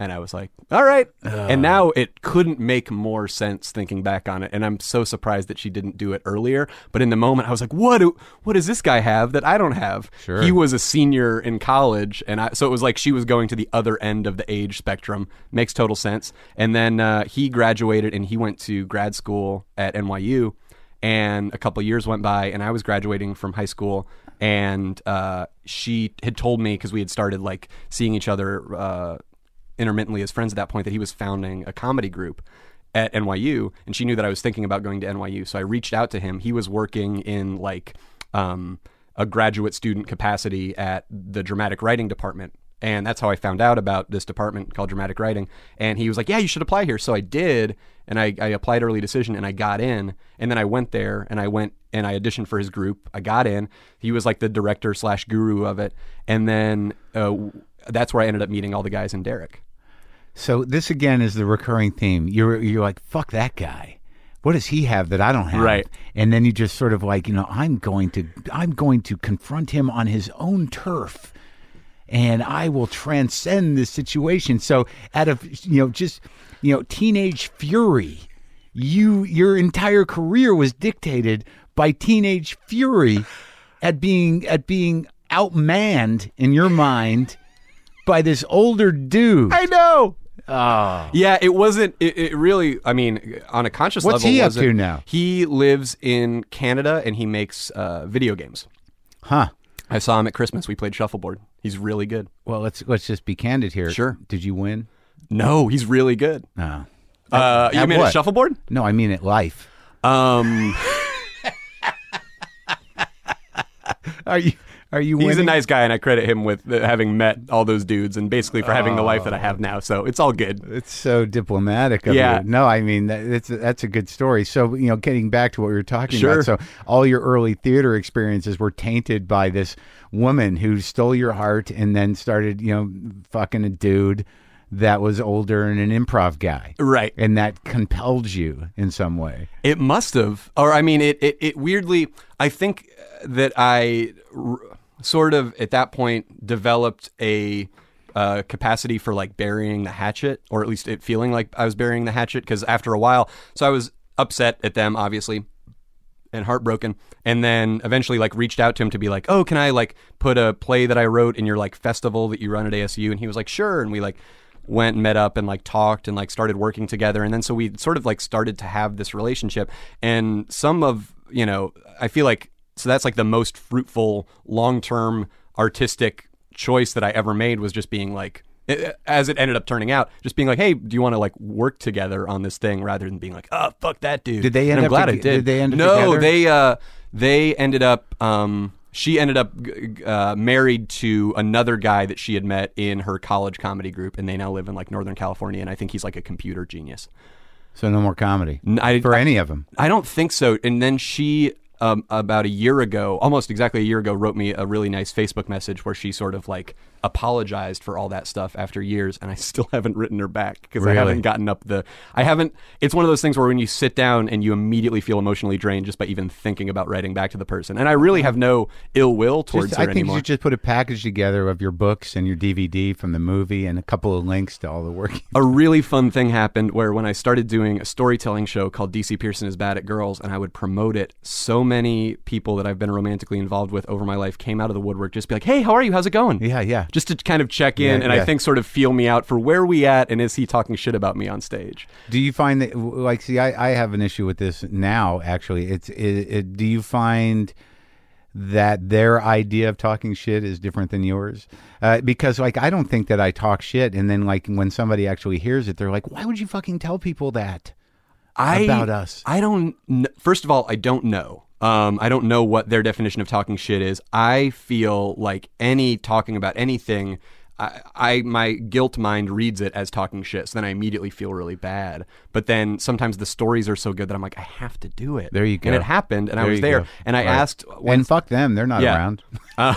And I was like, all right. and now it couldn't make more sense thinking back on it. And I'm so surprised that she didn't do it earlier. But in the moment, I was like, what do, what does this guy have that I don't have? Sure. He was a senior in college. And I, so it was like she was going to the other end of the age spectrum. Makes total sense. And then uh, he graduated and he went to grad school at NYU. And a couple years went by, and I was graduating from high school. And uh, she had told me because we had started like seeing each other uh, intermittently as friends at that point that he was founding a comedy group at NYU, and she knew that I was thinking about going to NYU. So I reached out to him. He was working in like um, a graduate student capacity at the dramatic writing department. And that's how I found out about this department called dramatic writing. And he was like, Yeah, you should apply here. So I did. And I, I applied early decision and I got in. And then I went there and I went and I auditioned for his group. I got in. He was like the director slash guru of it. And then uh, that's where I ended up meeting all the guys in Derrick. So this again is the recurring theme. You're you're like fuck that guy. What does he have that I don't have? Right. And then you just sort of like you know I'm going to I'm going to confront him on his own turf, and I will transcend this situation. So out of you know just you know teenage fury, you your entire career was dictated by teenage fury at being at being outmanned in your mind by this older dude. I know. Oh. Yeah, it wasn't. It, it really. I mean, on a conscious What's level, he up to now? He lives in Canada and he makes uh, video games. Huh. I saw him at Christmas. We played shuffleboard. He's really good. Well, let's let's just be candid here. Sure. Did you win? No, he's really good. No. Uh, you at mean what? at shuffleboard? No, I mean at life. Um, Are you are you he's a nice guy, and I credit him with uh, having met all those dudes and basically for having the life that I have now. So it's all good. It's so diplomatic of Yeah. you. No, I mean that, that's that's a good story. So you know, getting back to what we were talking Sure. about. So all your early theater experiences were tainted by this woman who stole your heart and then started you know fucking a dude that was older and an improv guy, Right. and that compelled you in some way. It must have, or I mean, it, it, it weirdly. I think that I sort of at that point developed a uh, capacity for like burying the hatchet, or at least it feeling like I was burying the hatchet. Because after a while, so I was upset at them, obviously, and heartbroken and then eventually like reached out to him to be like oh can i like put a play that i wrote in your like festival that you run at asu and he was like sure and we like went and met up and like talked and like started working together and then so we sort of like started to have this relationship and some of you know i feel like so that's like the most fruitful long-term artistic choice that i ever made was just being like as it ended up turning out, just being like, "Hey, do you want to like work together on this thing?" Rather than being like, "Oh, fuck that dude." Did they end And I'm up glad toge- I did. did they end up no, together? they uh, they ended up um, She ended up uh, married to another guy that she had met in her college comedy group, and they now live in like Northern California. And I think he's like a computer genius. So no more comedy I, for any of them. I don't think so. And then she, um, about a year ago, almost exactly a year ago, wrote me a really nice Facebook message where she sort of like apologized for all that stuff after years, and I still haven't written her back because I haven't gotten up the. I haven't. It's one of those things where when you sit down and you immediately feel emotionally drained just by even thinking about writing back to the person, and I really have no ill will towards Just- her I think anymore. you should just put a package together of your books and your DVD from the movie and a couple of links to all the work. a really fun thing happened where when I started doing a storytelling show called DC Pierson is Bad at Girls and I would promote it, so many people that I've been romantically involved with over my life came out of the woodwork just be like, "Hey, how are you? How's it going?" Yeah, yeah. Just to kind of check in Yeah, and yeah. I think sort of feel me out for where we at and is he talking shit about me on stage? Do you find that, like, see, I, I have an issue with this now. Actually, it's. It, it, do you find that their idea of talking shit is different than yours? Uh, because, like, I don't think that I talk shit, and then, like, when somebody actually hears it, they're like, "Why would you fucking tell people that?" I, About us. I don't. Kn- First of all, I don't know. Um, I don't know what their definition of talking shit is. I feel like any talking about anything, I, I my guilt mind reads it as talking shit. So then I immediately feel really bad. But then sometimes the stories are so good that I'm like, I have to do it. There you go. And it happened, and I was there, go. and I Right. asked And fuck them, they're not Yeah. around.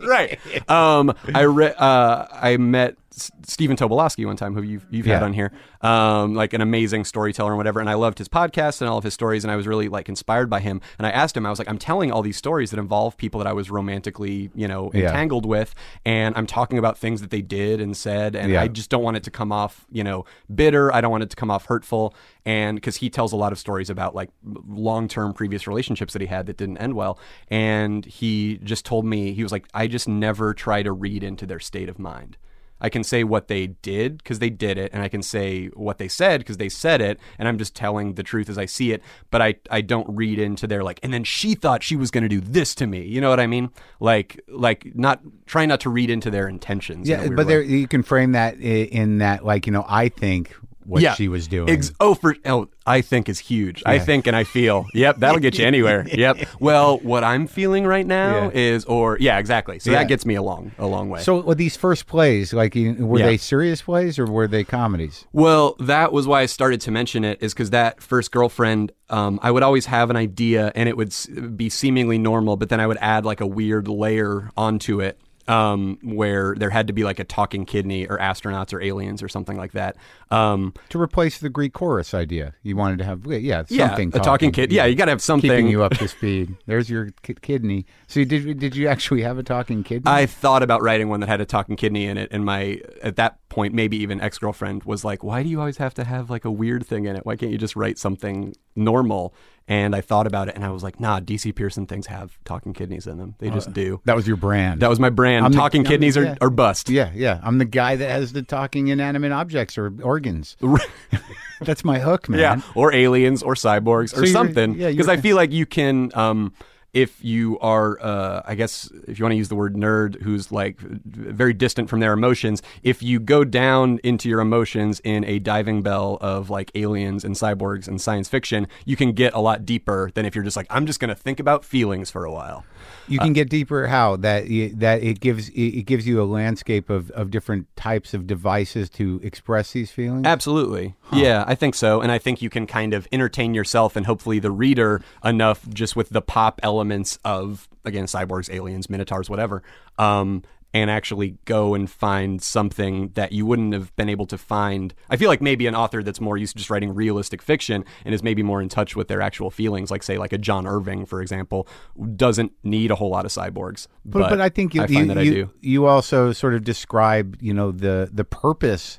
right. Um, I re- uh, I met S- Stephen Tobolowsky one time, who you've you've had on here, um, like an amazing storyteller and whatever. And I loved his podcast and all of his stories, and I was really like inspired by him. And I asked him, I was like, I'm telling all these stories that involve people that I was romantically, you know, Yeah. entangled with, and I'm talking about things that they did and said, and Yeah. I just don't want it to come off, you know, bitter. I don't want it to come off hurtful. And because he tells a lot of stories about like long term previous relationships that he had that didn't end well. And he just told me, he was like, I just never try to read into their state of mind. I can say what they did because they did it, and I can say what they said because they said it, and I'm just telling the truth as I see it. But I, I don't read into their like, and then she thought she was going to do this to me. You know what I mean? Like, like not trying not to read into their intentions. Yeah, but there you can frame that i- in that, like, you know, I think what yeah. she was doing. Ex- oh, for oh, I think is huge. I think and I feel. Yep, that'll get you anywhere. Yep. Well, what I'm feeling right now Yeah. is, or yeah, exactly. So Yeah. that gets me a long, a long way. So with these first plays, like, were Yeah. they serious plays or were they comedies? Well, that was why I started to mention it, is because that first girlfriend, um, I would always have an idea and it would be seemingly normal, but then I would add like a weird layer onto it. Um, where there had to be like a talking kidney or astronauts or aliens or something like that. Um, To replace the Greek chorus idea, you wanted to have, yeah, yeah, something. a talking kid. Yeah, you got to have something. keeping you up to speed. There's your ki- kidney. So you did did you actually have a talking kidney? I thought about writing one that had a talking kidney in it, and my at that point, maybe even ex girlfriend was like, "Why do you always have to have like a weird thing in it? Why can't you just write something normal?" And I thought about it, and I was like, "Nah, DC Pierson things have talking kidneys in them. They just do." that was your brand. That was my brand. I'm talking the- kidneys yeah. are, are bust. yeah, yeah. I'm the guy that has the talking inanimate objects or organs. That's my hook, man. Yeah, or aliens or cyborgs or you're- something. yeah, Because I feel like you can, um, if you are, uh, I guess, if you want to use the word nerd, who's like very distant from their emotions, if you go down into your emotions in a diving bell of like aliens and cyborgs and science fiction, you can get a lot deeper than if you're just like, I'm just going to think about feelings for a while. You Uh, can get deeper how that that it gives it gives you a landscape of, of different types of devices to express these feelings. Absolutely. Yeah, I think so. And I think you can kind of entertain yourself and hopefully the reader enough just with the pop elements of, again, cyborgs, aliens, minotaurs, whatever, um, and actually go and find something that you wouldn't have been able to find. I feel like maybe an author that's more used to just writing realistic fiction and is maybe more in touch with their actual feelings, like, say, like a John Irving, for example, doesn't need a whole lot of cyborgs. But, but I think you I you, that I you, do. you also sort of describe you know the the purpose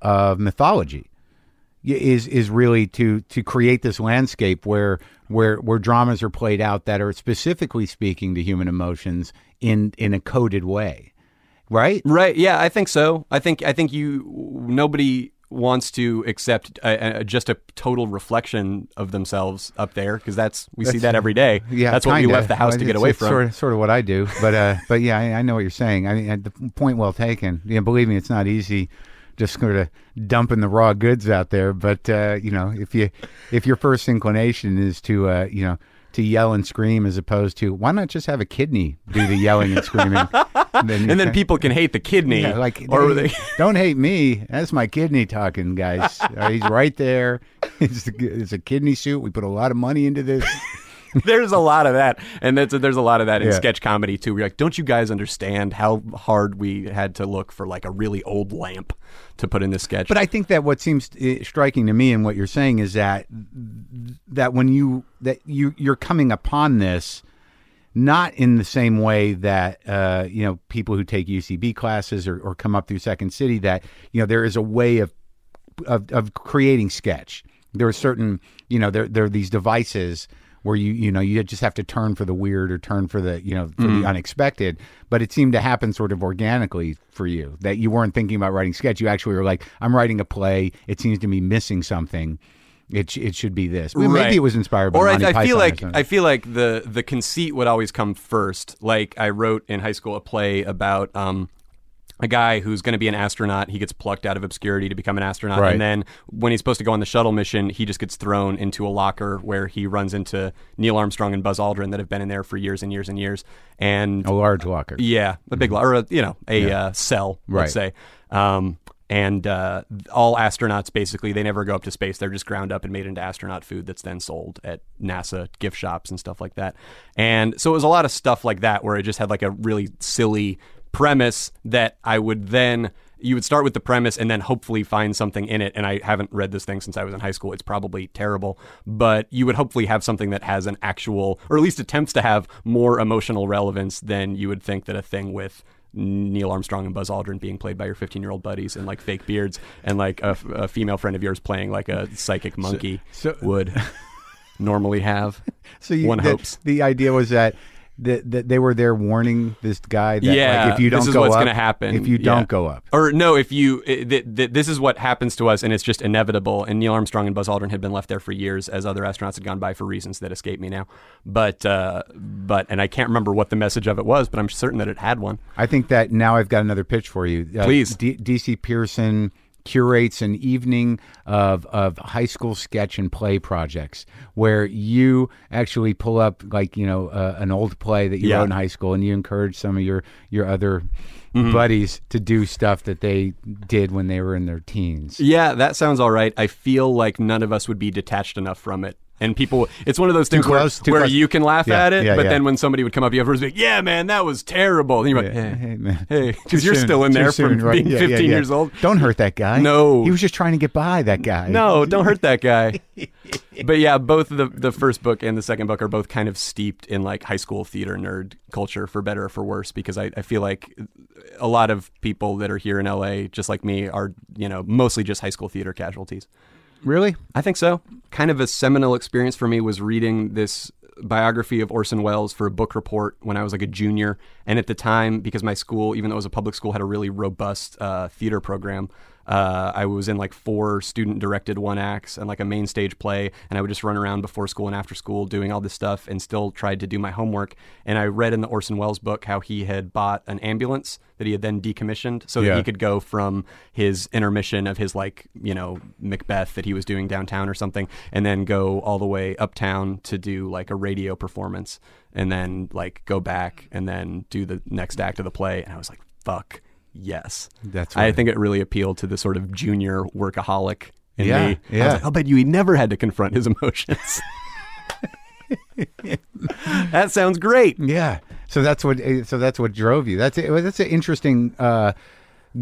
of mythology is is really to to create this landscape where where where dramas are played out that are specifically speaking to human emotions in in a coded way, right? Right. Yeah, I think so. I think I think you nobody wants to accept a, a, just a total reflection of themselves up there because that's we see that every day. Yeah, that's what we left the house Well, to get away from. Sort of, sort of what I do, but uh, but yeah, I, I know what you're saying. I mean, the point well taken. Yeah, believe me, it's not easy. Just sort of dumping the raw goods out there, but uh, you know, if you if your first inclination is to uh, you know to yell and scream as opposed to why not just have a kidney do the yelling and screaming? and then, and then people can hate the kidney. yeah, like or they- they, don't hate me. That's my kidney talking, guys. Uh, he's right there. It's, it's a kidney suit. We put a lot of money into this. there's a lot of that, and that's there's a lot of that in Yeah. sketch comedy too. We're like, don't you guys understand how hard we had to look for like a really old lamp to put in this sketch? But I think that what seems uh, striking to me and what you're saying is that that when you that you you're coming upon this not in the same way that uh, you know people who take UCB classes or, or come up through Second City that you know there is a way of of, of creating sketch. There are certain you know there there are these devices where you you know you just have to turn for the weird or turn for the you know for the unexpected. But it seemed to happen sort of organically for you that you weren't thinking about writing sketch. You actually were like, I'm writing a play. It seems to be missing something. It it should be this. Well, Right. Maybe it was inspired by or Monty I, I Python feel like. I feel like the the conceit would always come first. Like I wrote in high school a play about um, a guy who's going to be an astronaut. He gets plucked out of obscurity to become an astronaut, Right. and then when he's supposed to go on the shuttle mission, he just gets thrown into a locker where he runs into Neil Armstrong and Buzz Aldrin that have been in there for years and years and years. And a large locker. yeah, a big, lo- or a, you know, a uh, cell, let's say. Um, and uh, all astronauts basically they never go up to space. They're just ground up and made into astronaut food that's then sold at NASA gift shops and stuff like that. And so it was a lot of stuff like that where it just had like a really silly premise that I would then you would start with the premise and then hopefully find something in it. And I haven't read this thing since I was in high school. It's probably terrible, but you would hopefully have something that has an actual, or at least attempts to have more emotional relevance than you would think that a thing with Neil Armstrong and Buzz Aldrin being played by your 15 year old buddies and like fake beards and like a, a female friend of yours playing like a psychic monkey so- would normally have. So you, One the, hopes. the idea was that that, that they were there warning this guy that yeah, like, if you don't this is go what's up, gonna happen. if you don't go up. Or no, if you it, th- th- this is what happens to us, and it's just inevitable. And Neil Armstrong and Buzz Aldrin had been left there for years, as other astronauts had gone by for reasons that escape me now. But uh, but and I can't remember what the message of it was, but I'm certain that it had one. I think that now I've got another pitch for you. Uh, Please. D- DC Pierson curates an evening of of high school sketch and play projects where you actually pull up like you know uh, an old play that you Yeah. wrote in high school and you encourage some of your your other Mm-hmm. buddies to do stuff that they did when they were in their teens. Yeah, that sounds all right. I feel like none of us would be detached enough from it. And people, it's one of those things close, where, where close. you can laugh Yeah, at it, yeah, but yeah. then when somebody would come up you be like, "Yeah, man, that was terrible," and you're like, "Eh, hey, man. hey," because you're soon, still in there soon, from right? being Yeah, yeah, 15 yeah. years old. Don't hurt that guy. No. he was just trying to get by. That guy. No, don't hurt that guy. but yeah, both the the first book and the second book are both kind of steeped in like high school theater nerd culture, for better or for worse. Because I, I feel like a lot of people that are here in LA, just like me, are you know mostly just high school theater casualties. Really. I think so. Kind of a seminal experience for me was reading this biography of Orson Welles for a book report when I was like a junior. And at the time, because my school, even though it was a public school, had a really robust uh, theater program. Uh, I was in like four student directed one acts and like a main stage play, and I would just run around before school and after school doing all this stuff and still tried to do my homework. And I read in the Orson Welles book how he had bought an ambulance that he had then decommissioned so Yeah. that he could go from his intermission of his like you know Macbeth that he was doing downtown or something, and then go all the way uptown to do like a radio performance, and then like go back and then do the next act of the play. And I was like, fuck yes, That's right. I think it really appealed to the sort of junior workaholic in Yeah, me. I yeah. was like, I'll bet you he never had to confront his emotions. that sounds great. Yeah. So that's what. eh, So that's what drove you. That's a, that's an interesting uh,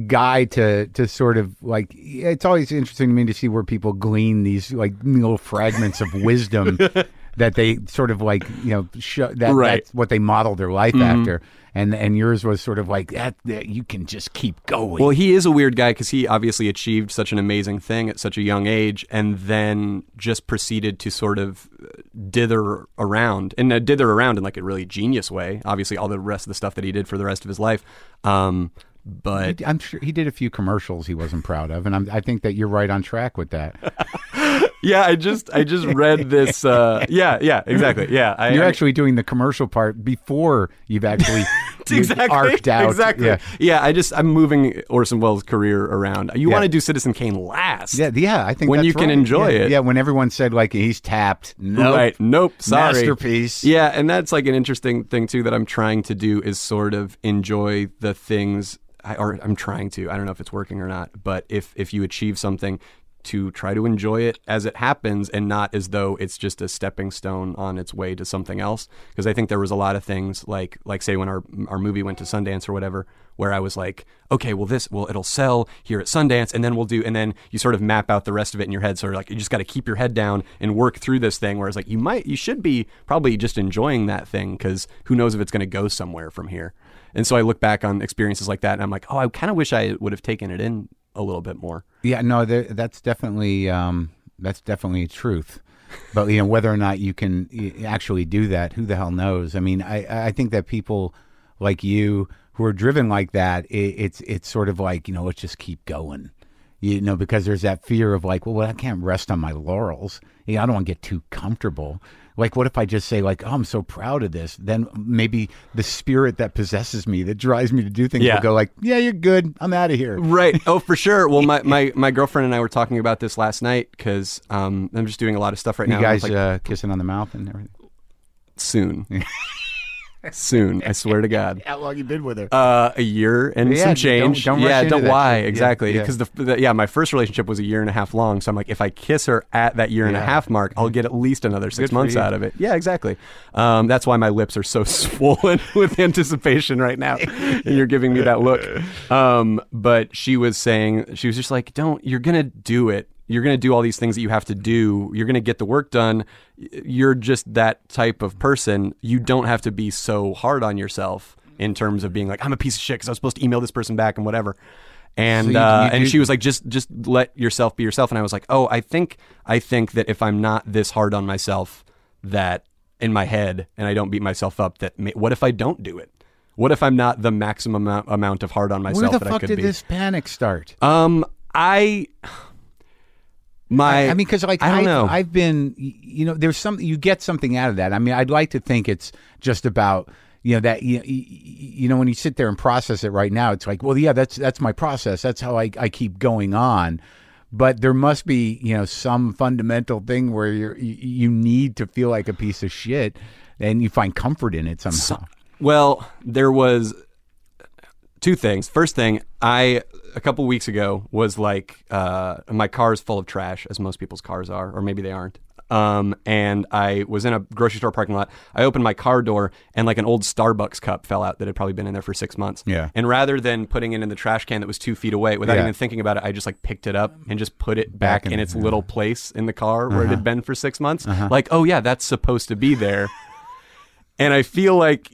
guy to to sort of like. It's always interesting to me to see where people glean these like little fragments of wisdom that they sort of like you know show that Right. Mm-hmm. that's what they model their life after. And and yours was sort of like that, that. You can just keep going. Well, he is a weird guy because he obviously achieved such an amazing thing at such a young age, and then just proceeded to sort of dither around and uh, dither around in like a really genius way. Obviously, all the rest of the stuff that he did for the rest of his life. Um, but I'm sure he did a few commercials he wasn't proud of, and I'm, I think that you're right on track with that. yeah, I just I just read this. Uh, yeah, yeah, exactly. Yeah, I, You're I- actually doing the commercial part before you've actually exactly arced out. Exactly. Yeah. Yeah. I just I'm moving Orson Welles' career around. You Yeah. want to do Citizen Kane last. Yeah, yeah, I think When you can enjoy Yeah, it. Yeah, when everyone said like he's tapped. No, Right. Nope. Sorry. Masterpiece. Yeah, and that's like an interesting thing too that I'm trying to do is sort of enjoy the things I or I'm trying to. I don't know if it's working or not, but if if you achieve something to try to enjoy it as it happens and not as though it's just a stepping stone on its way to something else. Because I think there was a lot of things like like say when our our movie went to Sundance or whatever where I was like okay well this well it'll sell here at Sundance and then we'll do and then you sort of map out the rest of it in your head so like you just got to keep your head down and work through this thing whereas like you might you should be probably just enjoying that thing because who knows if it's going to go somewhere from here. And so I look back on experiences like that and I'm like oh I kind of wish I would have taken it in a little bit more Yeah, no, there, that's definitely um, that's definitely truth. But you know whether or not you can actually do that, who the hell knows? I mean, I I think that people like you who are driven like that, it, it's it's sort of like you know let's just keep going. You know, because there's that fear of like, well, I can't rest on my laurels. You know, I don't want to get too comfortable. Like, what if I just say like, oh, I'm so proud of this? Then maybe the spirit that possesses me, that drives me to do things, Yeah. will go like, yeah, you're good. I'm out of here. Right. Oh, for sure. Well, my, my, my girlfriend and I were talking about this last night because um, I'm just doing a lot of stuff right You now. guys like, uh, kissing on the mouth and everything. soon. soon. I swear to God. How long you been with her? Uh, a year and Yeah, some don't- change. don't rush yeah, don't that why shit. Yeah, exactly yeah. because the, the yeah my first relationship was a year and a half long. So I'm like, if I kiss her at that year and a half mark, I'll get at least another six Good months out of it. Yeah, exactly. Um, that's why my lips are so swollen with anticipation right now. and you're giving me that look. Um, but she was saying she was just like, don't. You're gonna do it. You're going to do all these things that you have to do. You're going to get the work done. You're just that type of person. You don't have to be so hard on yourself in terms of being like, I'm a piece of shit because I was supposed to email this person back and whatever. And So you- uh, you and she was like, just just let yourself be yourself. And I was like, oh, I think I think that if I'm not this hard on myself, that in my head, and I don't beat myself up, that may, what if I don't do it? What if I'm not the maximum amount, amount of hard on myself Where the that I fuck could did be? this panic start? Um, I my I, I mean, because like I don't I've, know. I've been, you know, there's some you get something out of that. I mean, I'd like to think it's just about you know that you, you know when you sit there and process it right now, it's like, well, yeah, that's that's my process. That's how I I keep going on. But there must be you know some fundamental thing where you, you need to feel like a piece of shit, and you find comfort in it somehow. Well, there was two things. First thing, I a couple weeks ago was like, uh, my is full of trash, as most people's cars are, or maybe they aren't. Um, and I was in a grocery store parking lot. I opened my car door, and like an old Starbucks cup fell out that had probably been in there for six months. Yeah. And rather than putting it in the trash can that was two feet away, without Yeah. even thinking about it, I just like picked it up and just put it back, Back in in, its yeah. little place in the car where it had been for six months. Like, oh yeah, that's supposed to be there. and I feel like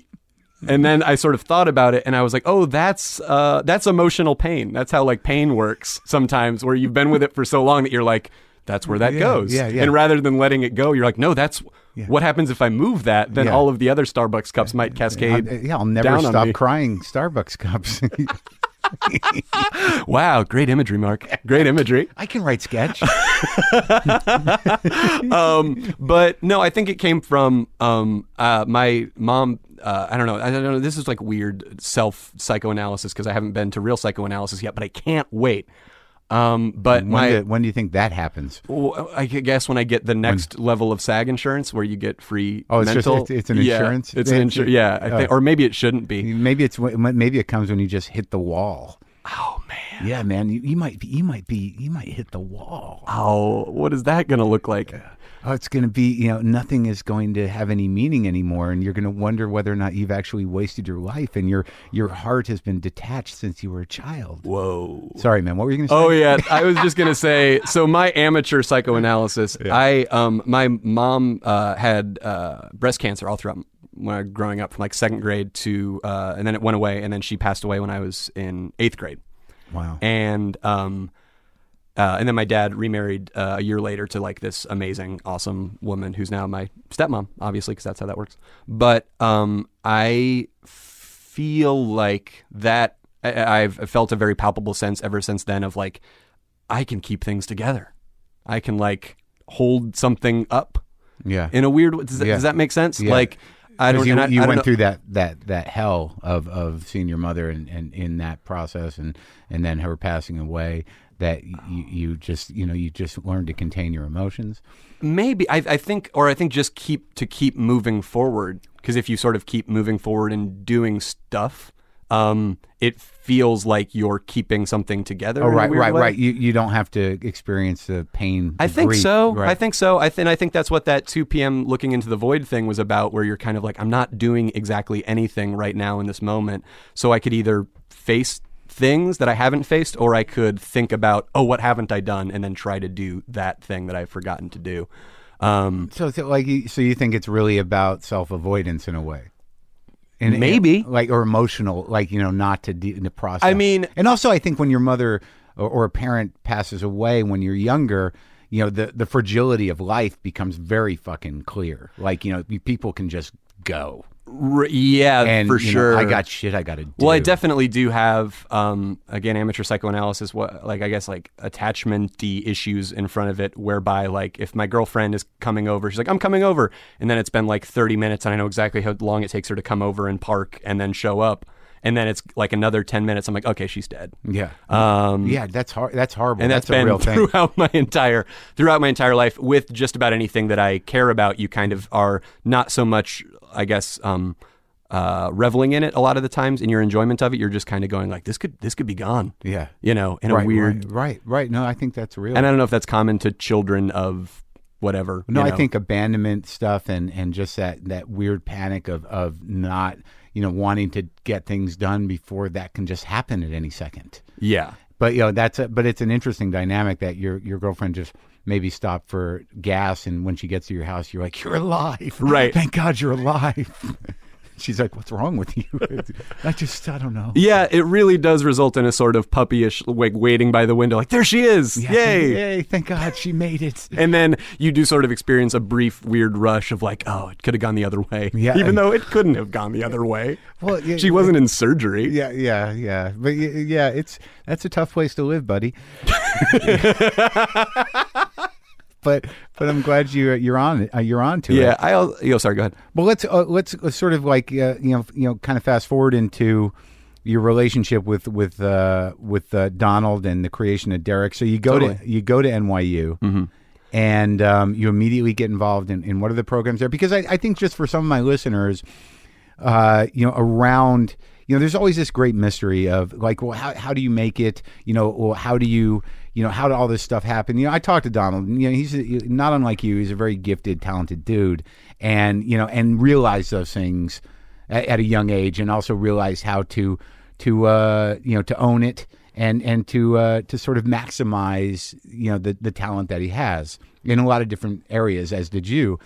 and then I sort of thought about it and I was like, "Oh, that's uh that's emotional pain. That's how like pain works sometimes where you've been with it for so long that you're like that's where that Yeah, goes." yeah, yeah. And rather than letting it go, you're like, "No, that's what happens if I move that, then Yeah. all of the other Starbucks cups might cascade." I'll, yeah, I'll never stop crying Starbucks cups. Wow, great imagery, Marc. Great imagery. I can write sketch. um, but no, I think it came from um, uh, my mom. Uh, I don't know. I don't know. This is like weird self psychoanalysis because I haven't been to real psychoanalysis yet, but I can't wait. Um, but when, my do, when do you think that happens? Well, I guess when I get the next level of SAG insurance, where you get free. Oh, it's just- it's- it's an Yeah, insurance It's an insurance. Yeah, I think, Oh. or maybe it shouldn't be. Maybe it's maybe it comes when you just hit the wall. Oh man. Yeah, man, you, you might be, you might be you might hit the wall. Oh, what is that going to look like? Oh, it's going to be you know nothing is going to have any meaning anymore, and you're going to wonder whether or not you've actually wasted your life, and your your heart has been detached since you were a child. Whoa. Sorry, man. What were you going to say? Oh yeah, I was just gonna say. So my amateur psychoanalysis, I um my mom uh, had uh, breast cancer all throughout when I was growing up, from like second grade to, uh, and then it went away, and then she passed away when I was in eighth grade. Wow. and um, uh, and then my dad remarried uh, a year later to like this amazing, awesome woman who's now my stepmom, obviously, because that's how that works. But um, I feel like that I, I've felt a very palpable sense ever since then of like I can keep things together. I can like hold something up Yeah. in a weird. Does that, Yeah. does that make sense? Yeah. Like I don't. Because you, I- you I don't went know- through that, that, that hell of, of seeing your mother and, and in that process and, and then her passing away that you, you just you know you just learned to contain your emotions Maybe I, I think, or I think just keep to keep moving forward. Because if you sort of keep moving forward and doing stuff, um, it feels like you're keeping something together. oh right right way. right you, you don't have to experience the pain I think grief, so. right. I think so. I think I think that's what that 2 p.m. looking into the void thing was about, where you're kind of like, I'm not doing exactly anything right now in this moment, so I could either face things that I haven't faced, or I could think about, oh, what haven't I done, and then try to do that thing that I've forgotten to do. Um, so it's like you, so you think it's really about self avoidance in a way and Maybe. like or emotional like you know not to, de- to process I mean- and also i think when your mother or, or a parent passes away when you're younger you know the the fragility of life becomes very fucking clear like you know people can just go yeah, and for you know, sure. i got shit i gotta do Well, I definitely do have, um, again, amateur psychoanalysis. What, like, I guess, like attachment-y issues in front of it, whereby, like, if my girlfriend is coming over, she's like, "I'm coming over," and then it's been like 30 minutes, and I know exactly how long it takes her to come over and park and then show up, and then it's like another 10 minutes. I'm like, "Okay, she's dead." yeah Um, yeah that's hard that's horrible and that's, that's a been real thing throughout my entire throughout my entire life with just about anything that I care about. You kind of are not so much, I guess, um, uh, reveling in it a lot of the times in your enjoyment of it. You're just kind of going like, this could this could be gone, yeah you know, in right, a weird. right, right right no i think that's real And I don't know if that's common to children of whatever. No, you I think abandonment stuff and, and just that, that weird panic of, of not, you know, wanting to get things done before that can just happen at any second. yeah. But you know, that's a, but it's an interesting dynamic that your your girlfriend just maybe stop for gas and when she gets to your house you're like, You're alive. Right. Thank God you're alive. She's like, What's wrong with you? I just I don't know. Yeah, it really does result in a sort of puppyish, like waiting by the window, like there she is, Yeah, yay! Yay, thank God she made it. And then you do sort of experience a brief weird rush of like, oh, it could have gone the other way. Yeah. Even though it couldn't have gone the other way. Well, yeah, she wasn't in surgery. Yeah, yeah, yeah. But yeah, it's that's a tough place to live, buddy. But but I'm glad you you're on it. Uh, you're on to Yeah. it. Yeah, I. Yo, sorry. Go ahead. Well, let's uh, let's let's sort of like uh, you know you know kind of fast forward into your relationship with with uh, with uh, Donald and the creation of Derrick. So you go to you go to NYU. And um, you immediately get involved in, in what are the programs there? Because I, I think just for some of my listeners, uh, you know, around, you know, there's always this great mystery of like, well, how, how do you make it? You know, well, how do you, you know, how did all this stuff happen? You know, I talked to Donald, you know, he's not unlike you. He's a very gifted, talented dude, and you know, and realized those things at, at a young age, and also realized how to, to, uh, you know, to own it and and to uh, to sort of maximize, you know, the the talent that he has in a lot of different areas, as did you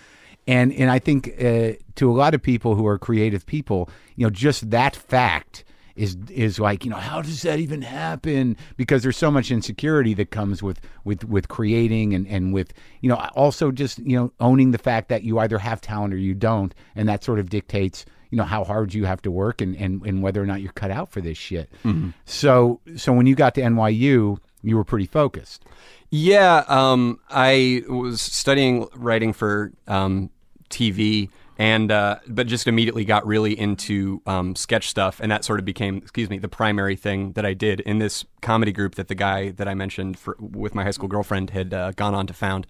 and and I think uh, to a lot of people who are creative people, you know, just that fact is is like you know how does that even happen? Because there's so much insecurity that comes with with with creating and and with you know also just you know owning the fact that you either have talent or you don't, and that sort of dictates you know how hard you have to work and and, and whether or not you're cut out for this shit. So so when you got to NYU, you were pretty focused. Yeah, um, I was studying writing for um, TV, and uh, but just immediately got really into um, sketch stuff, and that sort of became, excuse me, the primary thing that I did in this comedy group that the guy that I mentioned for, with my high school girlfriend had uh, gone on to found.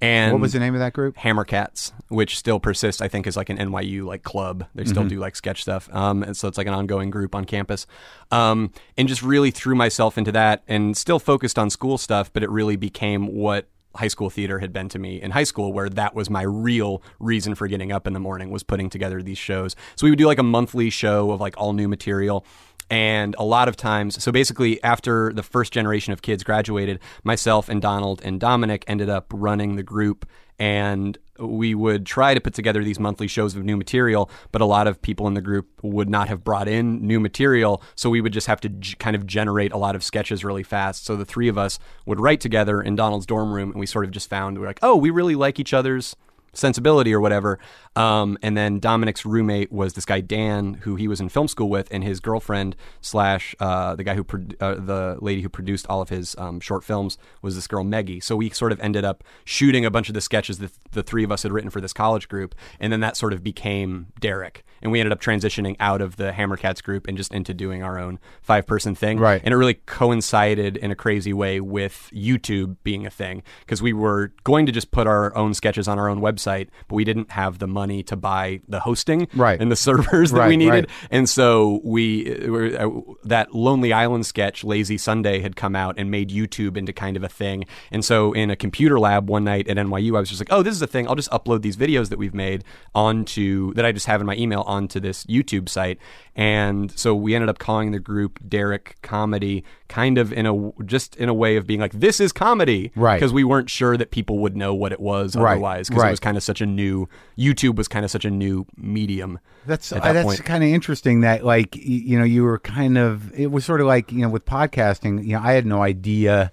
And What was the name of that group? Hammerkatz, which still persists, I think, is like an NYU like club. They still Mm-hmm. do like sketch stuff, um, and so it's like an ongoing group on campus. Um, and just really threw myself into that, and still focused on school stuff, but it really became what high school theater had been to me in high school, where that was my real reason for getting up in the morning was putting together these shows. So we would do like a monthly show of like all new material. And a lot of times, so basically, after the first generation of kids graduated, myself and Donald and Dominic ended up running the group. And we would try to put together these monthly shows of new material, but a lot of people in the group would not have brought in new material. So we would just have to g- kind of generate a lot of sketches really fast. So the three of us would write together in Donald's dorm room, and we sort of just found, we are like, oh, we really like each other's sensibility or whatever. Um, and then Dominic's roommate was this guy Dan, who he was in film school with, and his girlfriend slash uh, the guy who pro- uh, the lady who produced all of his um, short films was this girl Meggie. So we sort of ended up shooting a bunch of the sketches that the three of us had written for this college group, and then that sort of became Derrick, and we ended up transitioning out of the Hammerkatz group and just into doing our own five person thing. Right. And it really coincided in a crazy way with YouTube being a thing because we were going to just put our own sketches on our own website, but we didn't have the money to buy the hosting Right. and the servers that Right, we needed. right. And so we uh, were, uh, that Lonely Island sketch, Lazy Sunday, had come out and made YouTube into kind of a thing. And so in a computer lab one night at NYU, I was just like, oh, this is a thing. I'll just upload these videos that we've made onto that I just have in my email onto this YouTube site. And so we ended up calling the group Derrick Comedy, kind of in a just in a way of being like, this is comedy, Right. Because we weren't sure that people would know what it was Right, otherwise, because right. it was kind of such a new YouTube was kind of such a new medium. That's at uh, that's kind of interesting. That like you know you were kind of it was sort of like you know with podcasting. You know I had no idea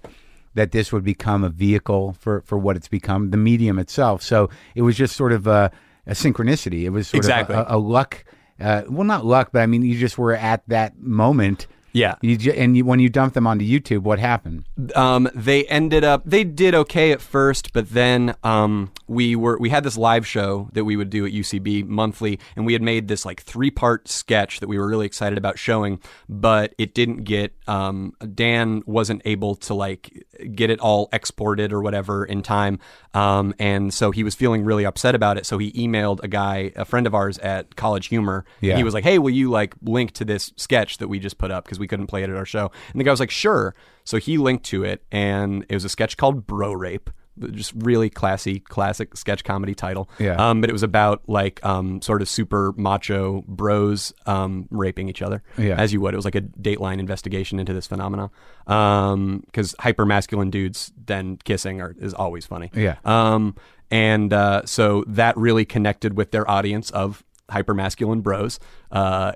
that this would become a vehicle for for what it's become, the medium itself. So it was just sort of a, a synchronicity. It was sort Exactly. of a, a luck. Uh, well, not luck, but I mean you just were at that moment. Yeah. You ju- and you, when you dumped them onto YouTube, what happened? um, they ended up they did okay at first, but then um, we were we had this live show that we would do at UCB monthly, and we had made this like three part sketch that we were really excited about showing, but it didn't get um, Dan wasn't able to like get it all exported or whatever in time, um, and so he was feeling really upset about it. So he emailed a guy, a friend of ours at College Humor. Yeah. He was like, "Hey, will you like link to this sketch that we just put up because we couldn't play it at our show?" And the guy was like, "Sure." So he linked to it, and it was a sketch called Bro Rape. Just really classy, classic sketch comedy title. Yeah. Um, but it was about like um, sort of super macho bros um, raping each other, Yeah. as you would. It was like a Dateline investigation into this phenomenon. Because hyper masculine dudes then kissing are, is always funny. Yeah. Um, and uh, so that really connected with their audience of hyper masculine bros. Uh,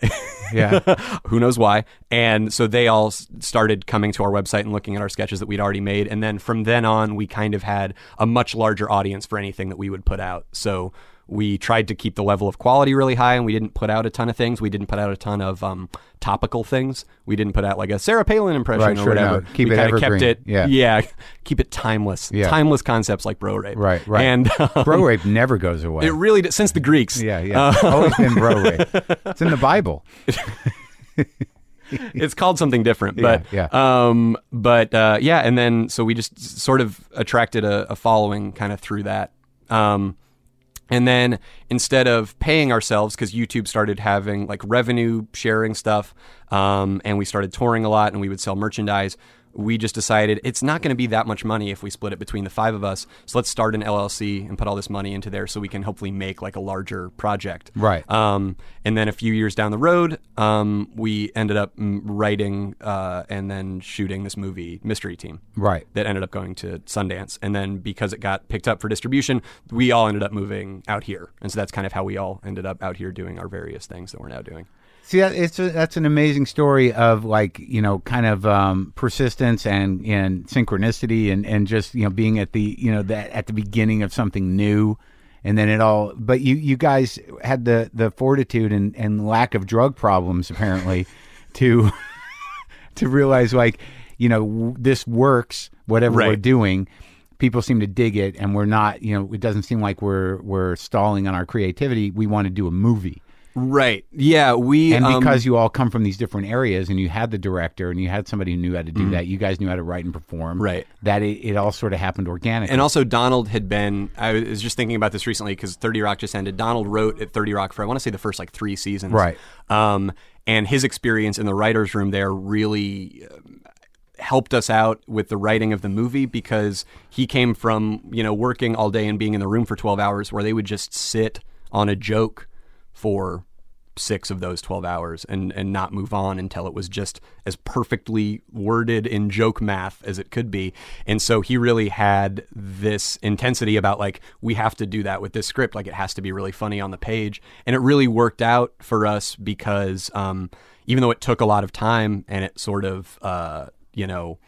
Yeah. who knows why? And so they all started coming to our website and looking at our sketches that we'd already made. And then from then on, we kind of had a much larger audience for anything that we would put out. So we tried to keep the level of quality really high, and we didn't put out a ton of things. We didn't put out a ton of um, topical things. We didn't put out like a Sarah Palin impression Right, or sure, no. whatever. Keep we it kinda kept it, Yeah. yeah, keep it timeless. Yeah. Timeless concepts like bro rape. Right, right. And um, bro rape never goes away. it really did, since the Greeks. yeah, yeah. Always been bro rape. It's in the Bible. it's called something different, but Yeah, um, but uh, yeah, and then so we just sort of attracted a, a following kind of through that. Um, and then instead of paying ourselves, because YouTube started having like revenue sharing stuff, um, and we started touring a lot, and we would sell merchandise. We just decided it's not going to be that much money if we split it between the five of us. So let's start an LLC and put all this money into there, so we can hopefully make like a larger project. Right. Um, and then a few years down the road, um, we ended up mm, writing uh, and then shooting this movie, Mystery Team, Right. that ended up going to Sundance. And then because it got picked up for distribution, we all ended up moving out here. And so that's kind of how we all ended up out here doing our various things that we're now doing. See, that, it's a, that's an amazing story of like you know, kind of um, persistence and and synchronicity and and just you know being at the you know that at the beginning of something new, and then it all. But you you guys had the the fortitude and and lack of drug problems apparently to to realize like you know w- this works whatever we're doing. People seem to dig it, and we're not. You know, it doesn't seem like we're we're stalling on our creativity. We want to do a movie. Right. Yeah. We And um, because you all come from these different areas and you had the director and you had somebody who knew how to do that, you guys knew how to write and perform. Mm-hmm. Right. That it, it all sort of happened organically. And also, Donald had been. I was just thinking about this recently because 30 Rock just ended. Donald wrote at 30 Rock for, I want to say, the first like three seasons. Right. Um, and his experience in the writer's room there really um, helped us out with the writing of the movie because he came from, you know, working all day and being in the room for 12 hours where they would just sit on a joke for six of those 12 hours and, and not move on until it was just as perfectly worded in joke math as it could be. And so he really had this intensity about like, we have to do that with this script. Like it has to be really funny on the page. And it really worked out for us because um, even though it took a lot of time and it sort of, uh, you know,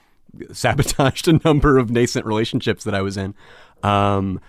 sabotaged a number of nascent relationships that I was in. Um,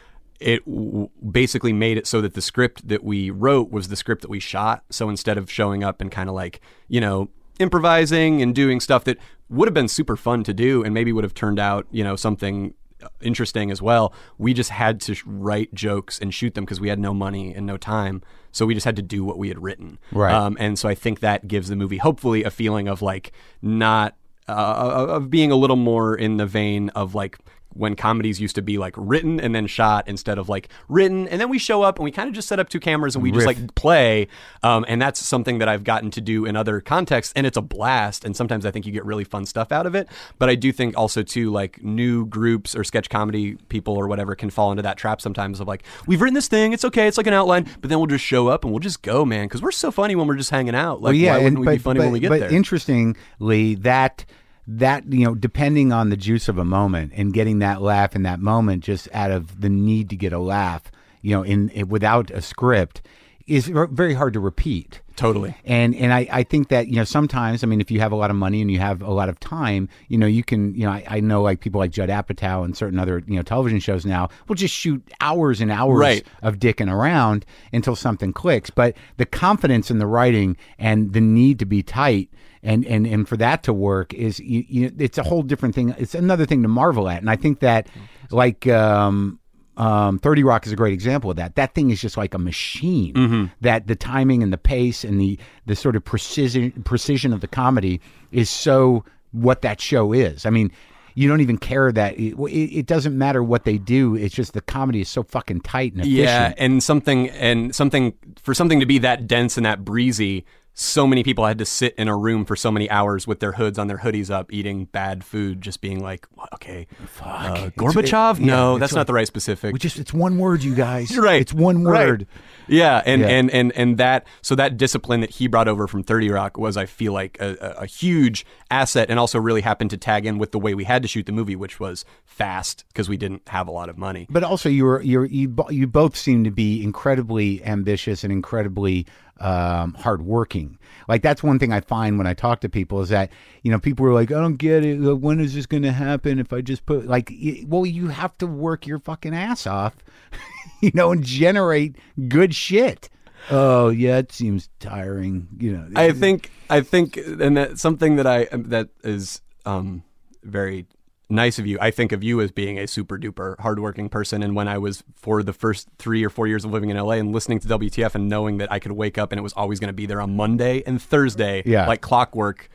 it w- basically made it so that the script that we wrote was the script that we shot. So instead of showing up and kind of like, you know, improvising and doing stuff that would have been super fun to do and maybe would have turned out, you know, something interesting as well. We just had to sh- write jokes and shoot them because we had no money and no time. So we just had to do what we had written. Right. Um, and so I think that gives the movie hopefully a feeling of like not uh, of being a little more in the vein of like when comedies used to be like written and then shot instead of like written. And then we show up and we kind of just set up two cameras and we just like play. Um, and that's something that i've gotten to do in other contexts and it's a blast and sometimes i think you get really fun stuff out of it. But i do think also too like new groups or sketch comedy people or whatever can fall into that trap sometimes of like we've written this thing. It's okay. It's like an outline. But then we'll just show up and we'll just go man because we're so funny when we're just hanging out. Like why wouldn't we be funny but, when we get but there? interestingly, that that you know, depending on the juice of a moment and getting that laugh in that moment, just out of the need to get a laugh, you know, in, in without a script, is ver- very hard to repeat. Totally. And and I, I think that you know sometimes I mean if you have a lot of money and you have a lot of time you know you can you know I, I know like people like Judd Apatow and certain other you know television shows now will just shoot hours and hours Right. of dicking around until something clicks. But the confidence in the writing and the need to be tight and and and for that to work is you, you it's a whole different thing. It's another thing to marvel at. And I think that like um um, 30 Rock is a great example of that. That thing is just like a machine. That the timing and the pace and the the sort of precision precision of the comedy is so what that show is. I mean, you don't even care that it, it, it doesn't matter what they do. It's just the comedy is so fucking tight and efficient. Yeah, and something and something for something to be that dense and that breezy, so many people had to sit in a room for so many hours with their hoods on their hoodies up, eating bad food, just being like, "What- okay, uh, Gorbachev? it- no, it's that's like- not the right specific. We just it's one word, you guys. You're right. It's one Right. word. Yeah, and, Yeah. and and and that so that discipline that he brought over from Thirty Rock was, I feel like, a, a, a huge asset, and also really happened to tag in with the way we had to shoot the movie, which was fast because we didn't have a lot of money. But also, you were you you you both seem to be incredibly ambitious and incredibly um, hardworking. Like that's one thing I find when I talk to people is that you know people are like, I don't get it. When is this going to happen? If I just put like, well, you have to work your fucking ass off, you know, and generate good shit. Oh yeah, it seems tiring. You know, I think I think and that something that I that is um very nice of you. I think of you as being a super duper hardworking person. And when I was for the first three or four years of living in LA and listening to WTF and knowing that I could wake up and it was always going to be there on Monday and Thursday, Yeah. like clockwork.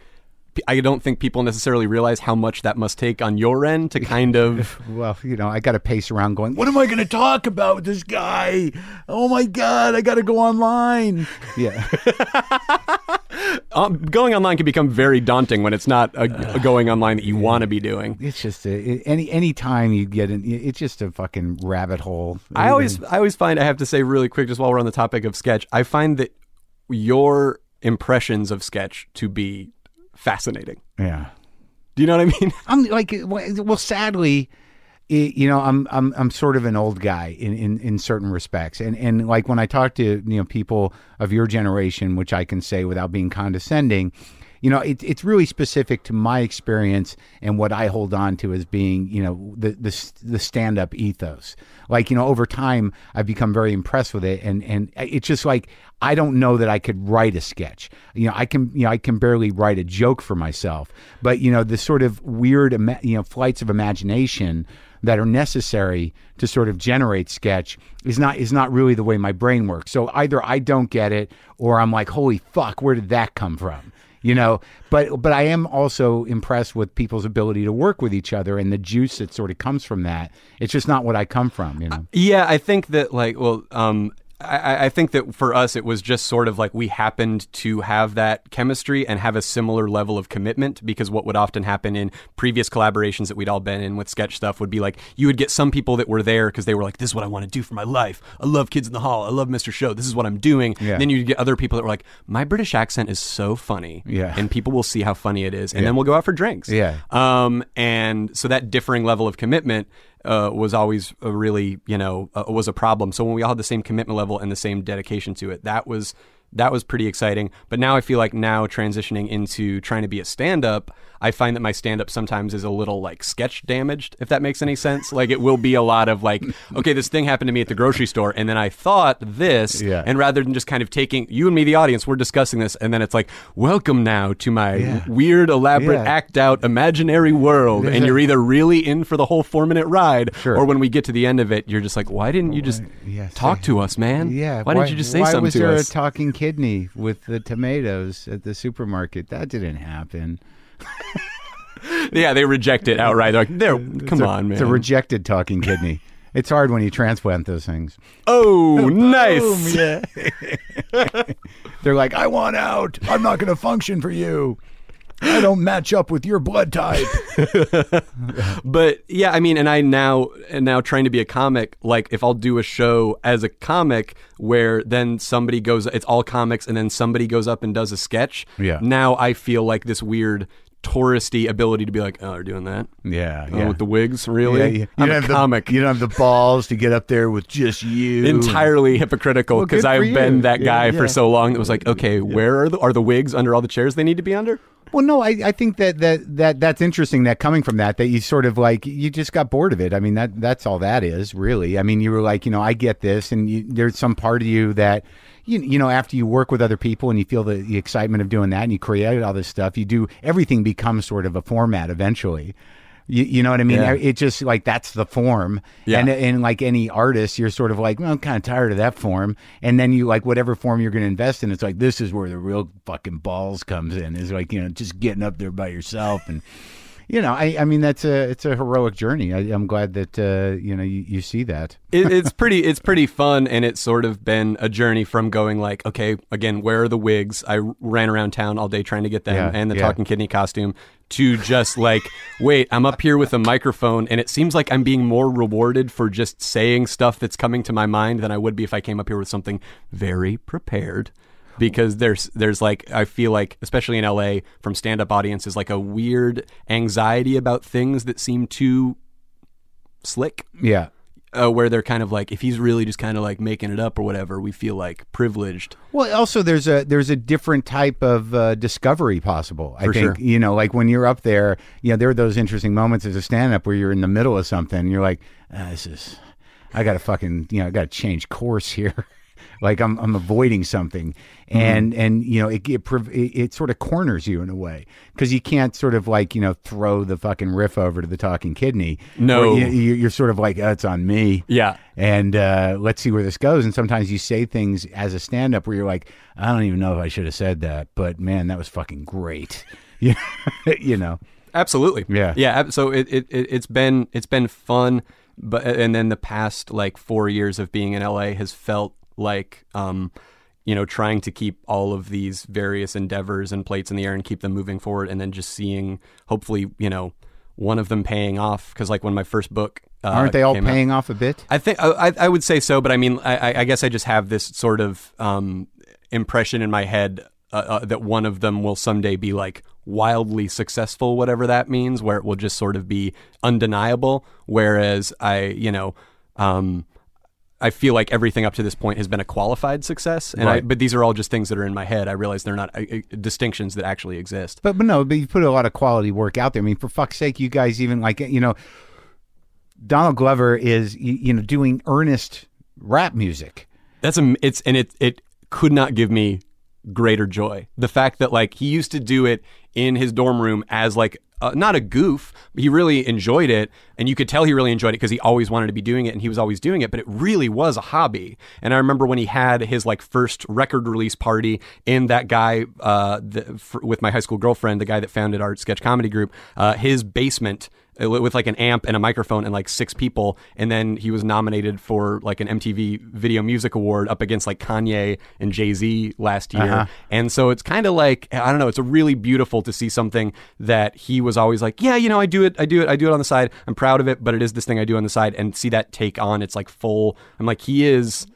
I don't think people necessarily realize how much that must take on your end to kind of Well, you know, I got to pace around going, what am I going to talk about with this guy? Oh my God, I got to go online. Yeah. um, going online can become very daunting when it's not a, a going online that you want to be doing. It's just a, any any time you get in, it's just a fucking rabbit hole. I always I always find I have to say really quick just while we're on the topic of sketch, I find that your impressions of sketch to be fascinating. yeah. Do you know what I mean? I'm like, well, sadly, it, you know, I'm I'm I'm sort of an old guy in, in, in certain respects, and and like when I talk to you know people of your generation, which I can say without being condescending, you know, it, it's really specific to my experience and what I hold on to as being, you know, the the the stand up ethos. Like you know, over time, I've become very impressed with it, and and it's just like I don't know that I could write a sketch. You know, I can you know I can barely write a joke for myself, but you know the sort of weird you know flights of imagination that are necessary to sort of generate sketch is not is not really the way my brain works. So either I don't get it or I'm like, holy fuck, where did that come from? You know, but but I am also impressed with people's ability to work with each other and the juice that sort of comes from that. It's just not what I come from, you know. Yeah, I think that like well, um I, I think that for us it was just sort of like we happened to have that chemistry and have a similar level of commitment because what would often happen in previous collaborations that we'd all been in with sketch stuff would be like you would get some people that were there because they were like this is what I want to do for my life. I love Kids in the Hall. I love Mr. Show. This is what I'm doing. Yeah. Then you'd get other people that were like my British accent is so funny. Yeah. And people will see how funny it is and then we'll go out for drinks. Yeah. Um, and so that differing level of commitment uh, was always a really, you know, uh, was a problem. So when we all had the same commitment level and the same dedication to it, that was that was pretty exciting. But now I feel like now transitioning into trying to be a stand up, I find that my stand up sometimes is a little like sketch damaged, if that makes any sense. Like it will be a lot of like, okay, this thing happened to me at the grocery store, and then I thought this, Yeah. and rather than just kind of taking you and me, the audience, we're discussing this, and then it's like, welcome now to my Yeah. weird, elaborate, Yeah. act out, imaginary world, There's and a- you're either really in for the whole four minute ride, Sure. or when we get to the end of it, you're just like, why didn't you just yes, talk I- to us, man? Yeah. Why, didn't you just say why something was to there us? a talking kidney with the tomatoes at the supermarket? That didn't happen. yeah, they reject it outright. They're like, there, come a- on, man. It's a rejected talking kidney. It's hard when you transplant those things. oh, oh nice. yeah. They're like, I want out. I'm not going to function for you. I don't match up with your blood type. But yeah, I mean, and I now and now trying to be a comic. Like, if I'll do a show as a comic where then somebody goes, it's all comics, and then somebody goes up and does a sketch. Yeah. Now I feel like this weird touristy ability to be like, oh, they're doing that. Yeah, Oh, with the wigs, really? Yeah, you, you I'm don't a have comic. The, you don't have the balls to get up there with just you. entirely hypocritical because for I've been you. that guy yeah. for so long that was like, okay, where are the are the wigs under all the chairs they need to be under? Well, no, I, I think that, that that that's interesting. That coming from that, that you sort of like you just got bored of it. I mean, that that's all that is really. I mean, you were like, you know, I get this, and you, there's some part of you that. You, you know, after you work with other people and you feel the, the excitement of doing that and you create all this stuff, you do everything becomes sort of a format eventually. You, you know what I mean? Yeah. It just like that's the form. Yeah. And and like any artist, you're sort of like, well, I'm kind of tired of that form. And then you like whatever form you're going to invest in. It's like this is where the real fucking balls comes in. Is like you know just getting up there by yourself and. You know, I, I mean that's a it's a heroic journey. I, I'm glad that uh, you know you, you see that. it, it's pretty it's pretty fun and it's sort of been a journey from going like okay again where are the wigs i ran around town all day trying to get them Yeah, and the yeah. talking kidney costume to just like wait i'm up here with a microphone and it seems like i'm being more rewarded for just saying stuff that's coming to my mind than i would be if i came up here with something very prepared because there's there's like I feel like especially in LA from stand up audiences like a weird anxiety about things that seem too slick Yeah. uh, where they're kind of like, if he's really just kind of like making it up or whatever, we feel like privileged. Well, also there's a there's a different type of uh, discovery possible. I For think sure. you know, like when you're up there, you know, there are those interesting moments as a stand-up where you're in the middle of something. And you're like, ah, this is, I got to fucking, you know, I got to change course here. like I'm I'm avoiding something, Mm-hmm. and and you know, it it, it it sort of corners you in a way because you can't sort of like you know throw the fucking riff over to the talking kidney. No. You, you're sort of like, oh, it's on me Yeah. and uh, let's see where this goes. And sometimes you say things as a stand up where you're like, I don't even know if I should have said that, but man, that was fucking great. You, you know, Absolutely. Yeah. Yeah. So it, it, it it's been it's been fun, but and then the past like four years of being in LA has felt like um, you know, trying to keep all of these various endeavors and plates in the air and keep them moving forward, and then just seeing hopefully you know one of them paying off because like when my first book uh, aren't they all came out- paying off a bit? I think I, I- would say so, but I mean, I, I- I guess I just have this sort of um, impression in my head uh, uh, that one of them will someday be like wildly successful, whatever that means, where it will just sort of be undeniable. Whereas I, you know, um, I feel like everything up to this point has been a qualified success, and I, but these are all just things that are in my head. I realize they're not uh, distinctions that actually exist. But but no, but you put a lot of quality work out there. I mean, for fuck's sake, you guys even like you know, Donald Glover is you, you know doing earnest rap music. That's a it's and it it could not give me greater joy. The fact that like he used to do it in his dorm room as like uh, not a goof, he really enjoyed it, and you could tell he really enjoyed it because he always wanted to be doing it, and he was always doing it. But it really was a hobby. And I remember when he had his like first record release party in that guy uh, the, f with my high school girlfriend, the guy that founded our sketch comedy group, uh, his basement with like an amp and a microphone and like six people and then he was nominated for like an MTV Video Music Award up against like Kanye and Jay-Z last year. Uh-huh. And so it's kind of like I don't know, it's a really beautiful to see something that he was always like, yeah, you know, I do it, I do it, I do it on the side. I'm proud of it, but it is this thing I do on the side and see that take on its like full I'm like he is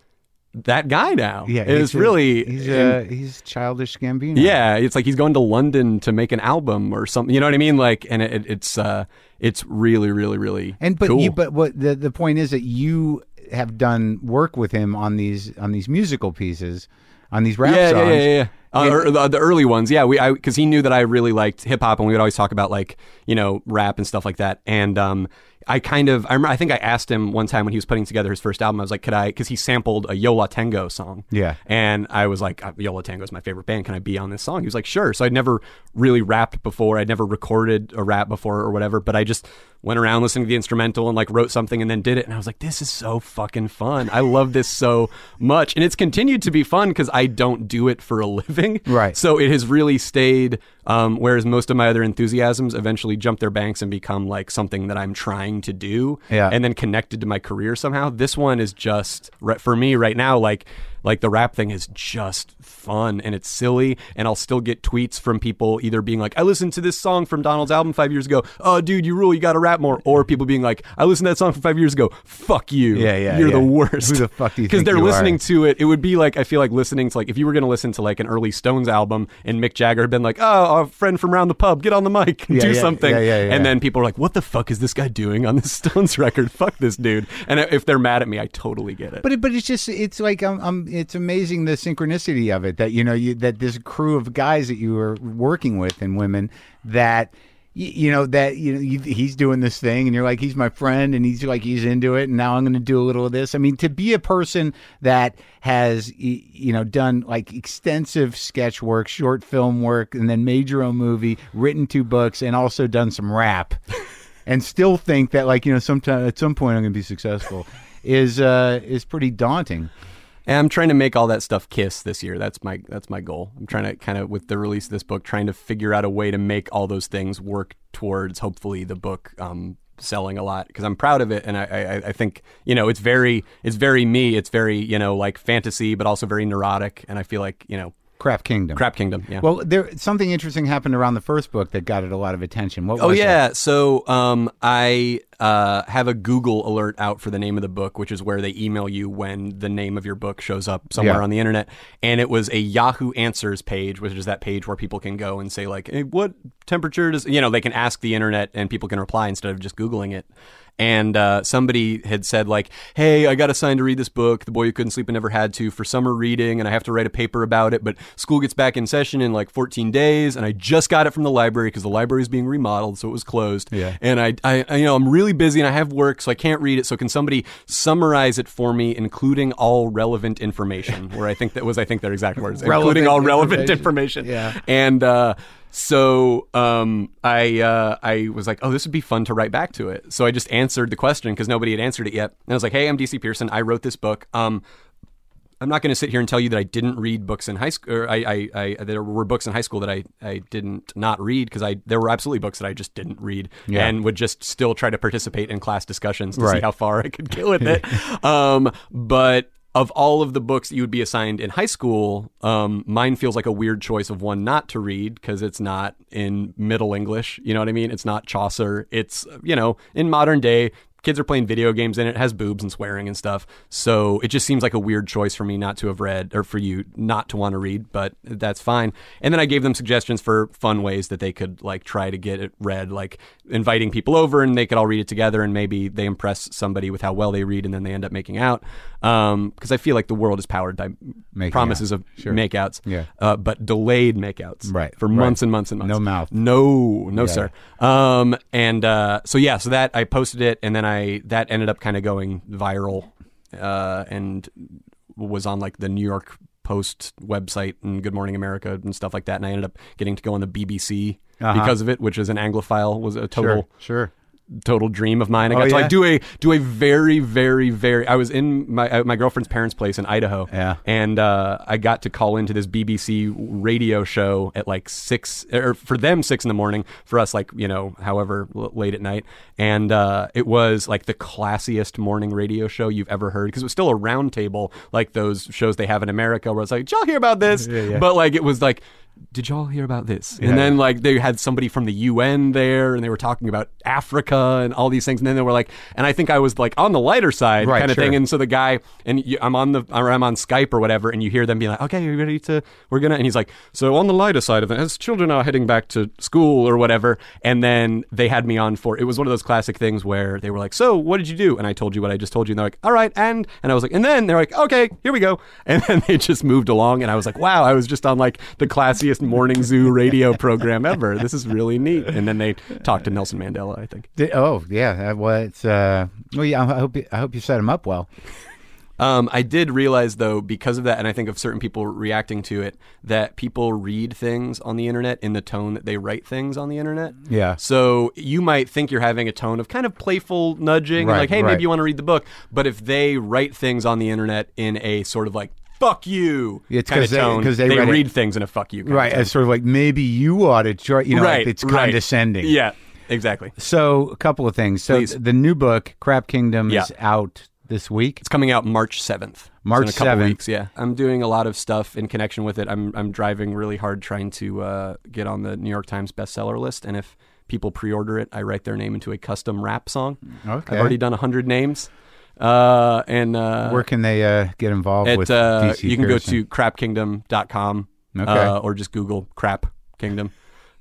that guy now. Yeah, it's he's a- really he's and- uh, he's childish Gambino. yeah, it's like he's going to London to make an album or something. You know what I mean? Like, and it, it's uh, it's really, really, really And but cool. you but what the the point is that you have done work with him on these on these musical pieces. on these rap yeah, songs. yeah, yeah, yeah. Uh, or the, the early ones, yeah. We I because he knew that I really liked hip hop, and we would always talk about like you know rap and stuff like that. And um, I kind of I remember I think I asked him one time when he was putting together his first album. I was like, could I? Because he sampled a Yo La Tengo song. Yeah. And I was like, uh, "Yola Yo La Tengo is my favorite band. Can I be on this song? He was like, sure. So I'd never really rapped before. I'd never recorded a rap before or whatever. But I just went around listening to the instrumental and like wrote something and then did it. And I was like, this is so fucking fun. I love this so much. And it's continued to be fun because I don't do it for a living. Right. So it has really stayed. Um, whereas most of my other enthusiasms eventually jump their banks and become like something that I'm trying to do. Yeah. And then connected to my career somehow. This one is just for me right now. Like like the rap thing is just fun and it's silly and I'll still get tweets from people either being like I listened to this song from Donald's album 5 years ago. Oh dude you rule you got to rap more. Or people being like I listened to that song from 5 years ago. Fuck you. Yeah, yeah, you're the worst Who the fuck do you because they're you are? listening to it it would be like I feel like listening to like if you were going to listen to like an early Stones album and Mick Jagger had been like oh a friend from around the pub get on the mic and Yeah, do yeah, something. yeah, yeah, yeah. and then people are like what the fuck is this guy doing on this Stones record? Fuck this dude. And if they're mad at me I totally get it. But but it's just it's like um, um it's amazing the synchronicity of it that you know you that this crew of guys that you were working with and women that y- you know that you know you, he's doing this thing and you're like he's my friend and he's like he's into it and now I'm going to do a little of this. I mean to be a person that has you know done like extensive sketch work, short film work and then made your own movie, written two books and also done some rap and still think that like you know sometime at some point I'm going to be successful is uh is pretty daunting. And I'm trying to make all that stuff kiss this year. That's my that's my goal. I'm trying to kind of with the release of this book, trying to figure out a way to make all those things work towards hopefully the book um, selling a lot because I'm proud of it and I, I I think you know it's very it's very me. It's very you know like fantasy, but also very neurotic. And I feel like you know Crap Kingdom. Crap Kingdom. Yeah. Well, there something interesting happened around the first book that got it a lot of attention. What Oh yeah, so um, I uh, have a Google alert out for the name of the book, which is where they email you when the name of your book shows up somewhere Yeah. on the internet. And it was a Yahoo Answers page, which is that page where people can go and say like, hey, "What temperature does?" You know, they can ask the internet and people can reply instead of just googling it. And uh, somebody had said like, "Hey, I got assigned to read this book, The Boy Who Couldn't Sleep and Never Had to, for summer reading, and I have to write a paper about it. But school gets back in session in like 14 days, and I just got it from the library because the library is being remodeled, so it was closed. Yeah. And I, I, I- you know, I'm really busy and I have work, so I can't read it. So can somebody summarize it for me, including all relevant information? Where I think that was, I think their exact words, including all relevant information. information. Yeah. And uh, so um, I uh, I was like, oh, this would be fun to write back to it. So I just answered the question because nobody had answered it yet. And I was like, hey, I'm DC Pierson. I wrote this book. Um, I'm not going to sit here and tell you that I didn't read books in high school. Or I, I, I, there were books in high school that I, I didn't not read because I there were absolutely books that I just didn't read Yeah. and would just still try to participate in class discussions to see how far I could get with it. um, but of all of the books that you would be assigned in high school, um, mine feels like a weird choice of one not to read because it's not in Middle English. You know what I mean? It's not Chaucer. It's you know in modern day kids are playing video games and it has boobs and swearing and stuff. So it just seems like a weird choice for me not to have read or for you not to want to read, but that's fine. And then I gave them suggestions for fun ways that they could like try to get it read, like inviting people over and they could all read it together and maybe they impress somebody with how well they read and then they end up making out. Um, because I feel like the world is powered by Making promises out. of Sure. makeouts, Yeah. uh, but delayed makeouts, Right, for right. months and months and months. No mouth. No, no, Yeah. sir. Um, and uh, so yeah, so that I posted it, and then I that ended up kind of going viral, uh, and was on like the New York Post website and Good Morning America and stuff like that. And I ended up getting to go on the BBC Uh-huh. because of it, which is an Anglophile was a total Sure, sure. Total dream of mine. I Oh, got to yeah? like do a do a very very very. I was in my uh, my girlfriend's parents' place in Idaho. Yeah. and uh, I got to call into this BBC radio show at like six or for them six in the morning. For us, like you know, however l- late at night, and uh, it was like the classiest morning radio show you've ever heard because it was still a round table like those shows they have in America where it's like, did y'all hear about this? Yeah, yeah. But like it was like did y'all hear about this? Yeah. And then like they had somebody from the UN there, and they were talking about Africa and all these things. And then they were like, and I think I was like on the lighter side Right, kind of sure. thing. And so the guy, and you, I'm on the, or I'm on Skype or whatever, and you hear them be like, okay, you ready to? We're gonna. And he's like, so on the lighter side of it, as children are heading back to school or whatever. And then they had me on for it was one of those classic things where they were like, so what did you do? And I told you what I just told you. And they're like, all right, and and I was like, and then they're like, okay, here we go. And then they just moved along, and I was like, wow, I was just on like the classiest morning zoo radio program ever. This is really neat. And then they talked to Nelson Mandela, I think. Di- oh yeah, uh, well it's uh, well yeah. I hope you, I hope you set him up well. Um, I did realize though, because of that, and I think of certain people reacting to it, that people read things on the internet in the tone that they write things on the internet. Yeah. So you might think you're having a tone of kind of playful nudging, Right, like, hey, right. maybe you want to read the book. But if they write things on the internet in a sort of like "fuck you" It's because they- 'cause they read read things in a "fuck you" kind Right, it's sort of like maybe you ought to try. You know, right, like it's right. condescending. Yeah, exactly. So a couple of things. So Please. the new book, Crap Kingdom, Yeah. is out this week. It's coming out March seventh. March in a couple 7th. weeks. Yeah, I'm doing a lot of stuff in connection with it. I'm I'm driving really hard trying to uh, get on the New York Times bestseller list, and if people pre-order it, I write their name into a custom rap song. Okay. I've already done hundred names, uh, and uh, Where can they uh, get involved at, with uh, DC you can Pierson? go to crapkingdom.com Okay. uh, or just Google Crap Kingdom.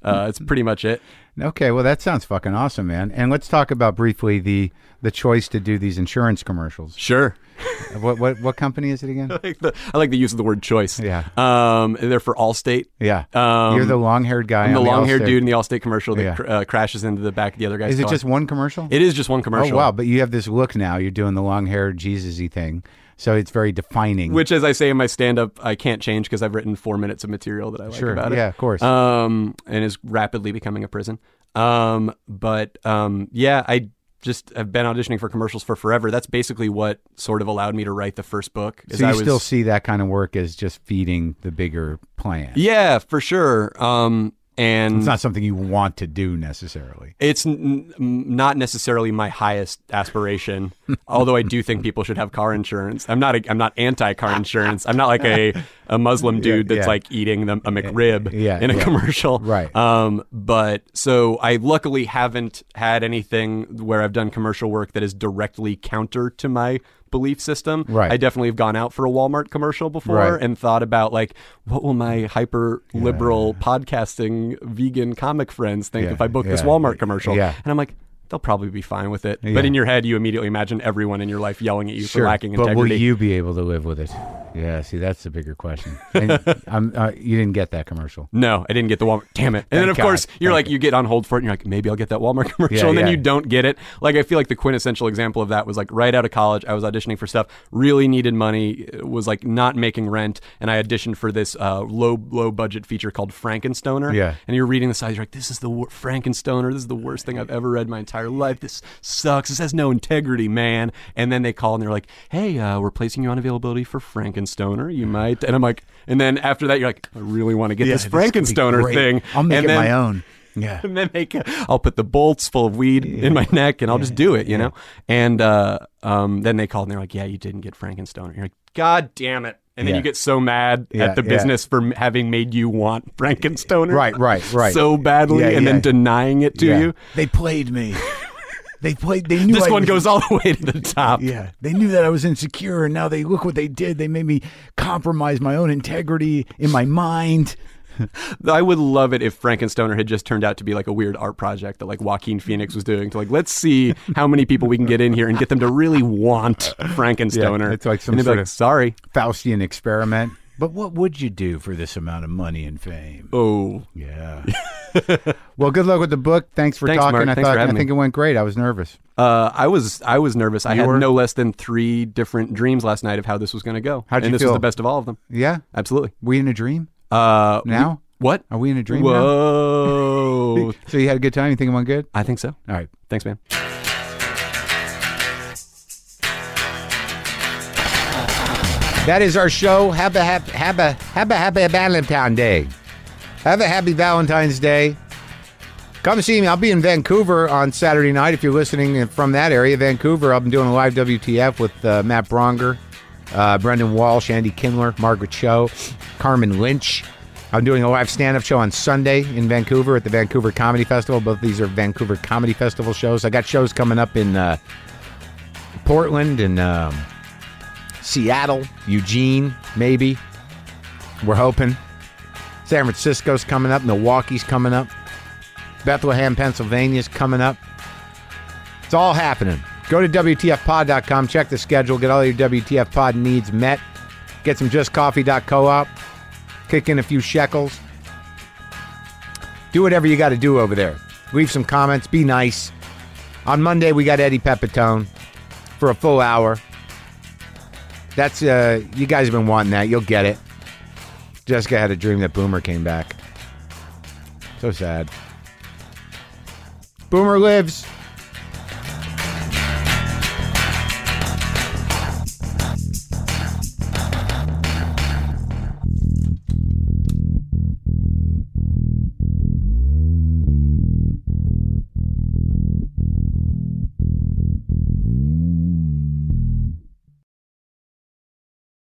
Uh, it's pretty much it. Okay, well that sounds fucking awesome, man. And let's talk about briefly the the choice to do these insurance commercials. Sure. what what what company is it again? I like the, I like the use of the word choice. Yeah. Um, they're for Allstate. Yeah, Um, you're the long-haired guy. I'm the long-haired Allstate. dude in the Allstate commercial that Yeah. cr- uh, crashes into the back of the other guy's Is it car. just one commercial? It is just one commercial. Oh wow! But you have this look now. You're doing the long-haired Jesus-y thing, so it's very defining. Which, as I say in my stand-up, I can't change because I've written four minutes of material that I like Sure. about it. Yeah, of course. Um, and is rapidly becoming a prison. Um, but um, yeah, I just have been auditioning for commercials for forever. That's basically what sort of allowed me to write the first book. so you I was, still see that kind of work as just feeding the bigger plan. yeah, for sure. Um, and It's not something you want to do necessarily. It's n- not necessarily my highest aspiration, although I do think people should have car insurance. I'm not. A, I'm not anti-car insurance. I'm not like a, a Muslim dude Yeah, that's yeah. like eating the, a McRib Yeah, in a commercial. Right. Um. But so I luckily haven't had anything where I've done commercial work that is directly counter to my belief system. Right. I definitely have gone out for a Walmart commercial before Right. and thought about like what will my hyper liberal podcasting vegan comic friends think Yeah, if I book this Walmart commercial? yeah. And I'm like, they'll probably be fine with it. Yeah. But in your head, you immediately imagine everyone in your life yelling at you Sure, for lacking but will you be able to live with it? Yeah, see, that's the bigger question. And I'm, uh, you didn't get that commercial. no, I didn't get the Walmart. Damn it. And then, of God. course, you're Thank like, you get on hold for it and you're like, maybe I'll get that Walmart commercial. Yeah, and then yeah. you don't get it. Like, I feel like the quintessential example of that was like right out of college, I was auditioning for stuff, really needed money, was like not making rent. And I auditioned for this uh, low, low budget feature called Frankenstoner. Yeah. And you're reading the side, you're like, this is the wor- Frankenstoner. This is the worst thing I've ever read my entire life. This sucks. This has no integrity, man. And then they call and they're like, hey, uh, we're placing you on availability for Frankenstoner. You might. And I'm like, and then after that, you're like, I really want to get this this Frankenstoner thing. I'll make and it then, my own. Yeah. And then make, I'll put the bolts full of weed in my neck and I'll just do it, you know? And uh, um, then they called and they're like, yeah, you didn't get Frankenstoner. You're like, God damn it. And then Yeah. you get so mad Yeah, at the yeah. business for having made you want Frankenstoner. Right, right, right. So badly Yeah, and yeah. then denying it to Yeah. you. They played me. they played. They knew This I one was- goes all the way to the top. Yeah, they knew that I was insecure, and now they look what they did. They made me compromise my own integrity in my mind. I would love it if Frankenstoner had just turned out to be like a weird art project that like Joaquin Phoenix was doing to like let's see how many people we can get in here and get them to really want Frankenstoner. Yeah, it's like some sort like, of- sorry. Faustian experiment. But what would you do for this amount of money and fame? Oh, Yeah. well, good luck with the book. Thanks for Thanks, talking. Marc. I Thanks thought I think me. it went great. I was nervous. uh, I was I was nervous. I You had were? no less than three different dreams last night of how this was going to go. How'd you and this feel? was the best of all of them. Yeah. Absolutely. We in a dream Uh, now? we- what? Are we in a dream now? Whoa. So you had a good time. You think it went good? I think so. All right. Thanks, man. That is our show. Have a happy, have a, have a happy Valentine Day. Have a happy Valentine's Day. Come see me. I'll be in Vancouver on Saturday night. If you're listening from that area, Vancouver, I'll be doing a live WTF with uh, Matt Braunger, uh, Brendan Walsh, Andy Kindler, Margaret Cho, Carmen Lynch. I'm doing a live stand-up show on Sunday in Vancouver at the Vancouver Comedy Festival. Both these are Vancouver Comedy Festival shows. I got shows coming up in uh, Portland and um, Seattle, Eugene, maybe. We're hoping. San Francisco's coming up. Milwaukee's coming up. Bethlehem, Pennsylvania's coming up. It's all happening. Go to WTFpod.com, check the schedule, get all your WTF pod needs met. Get some justcoffee.coop, kick in a few shekels. Do whatever you got to do over there. Leave some comments, be nice. On Monday, we got Eddie Pepitone for a full hour. That's, uh, you guys have been wanting that. You'll get it. Jessica had a dream that Boomer came back. So sad. Boomer lives.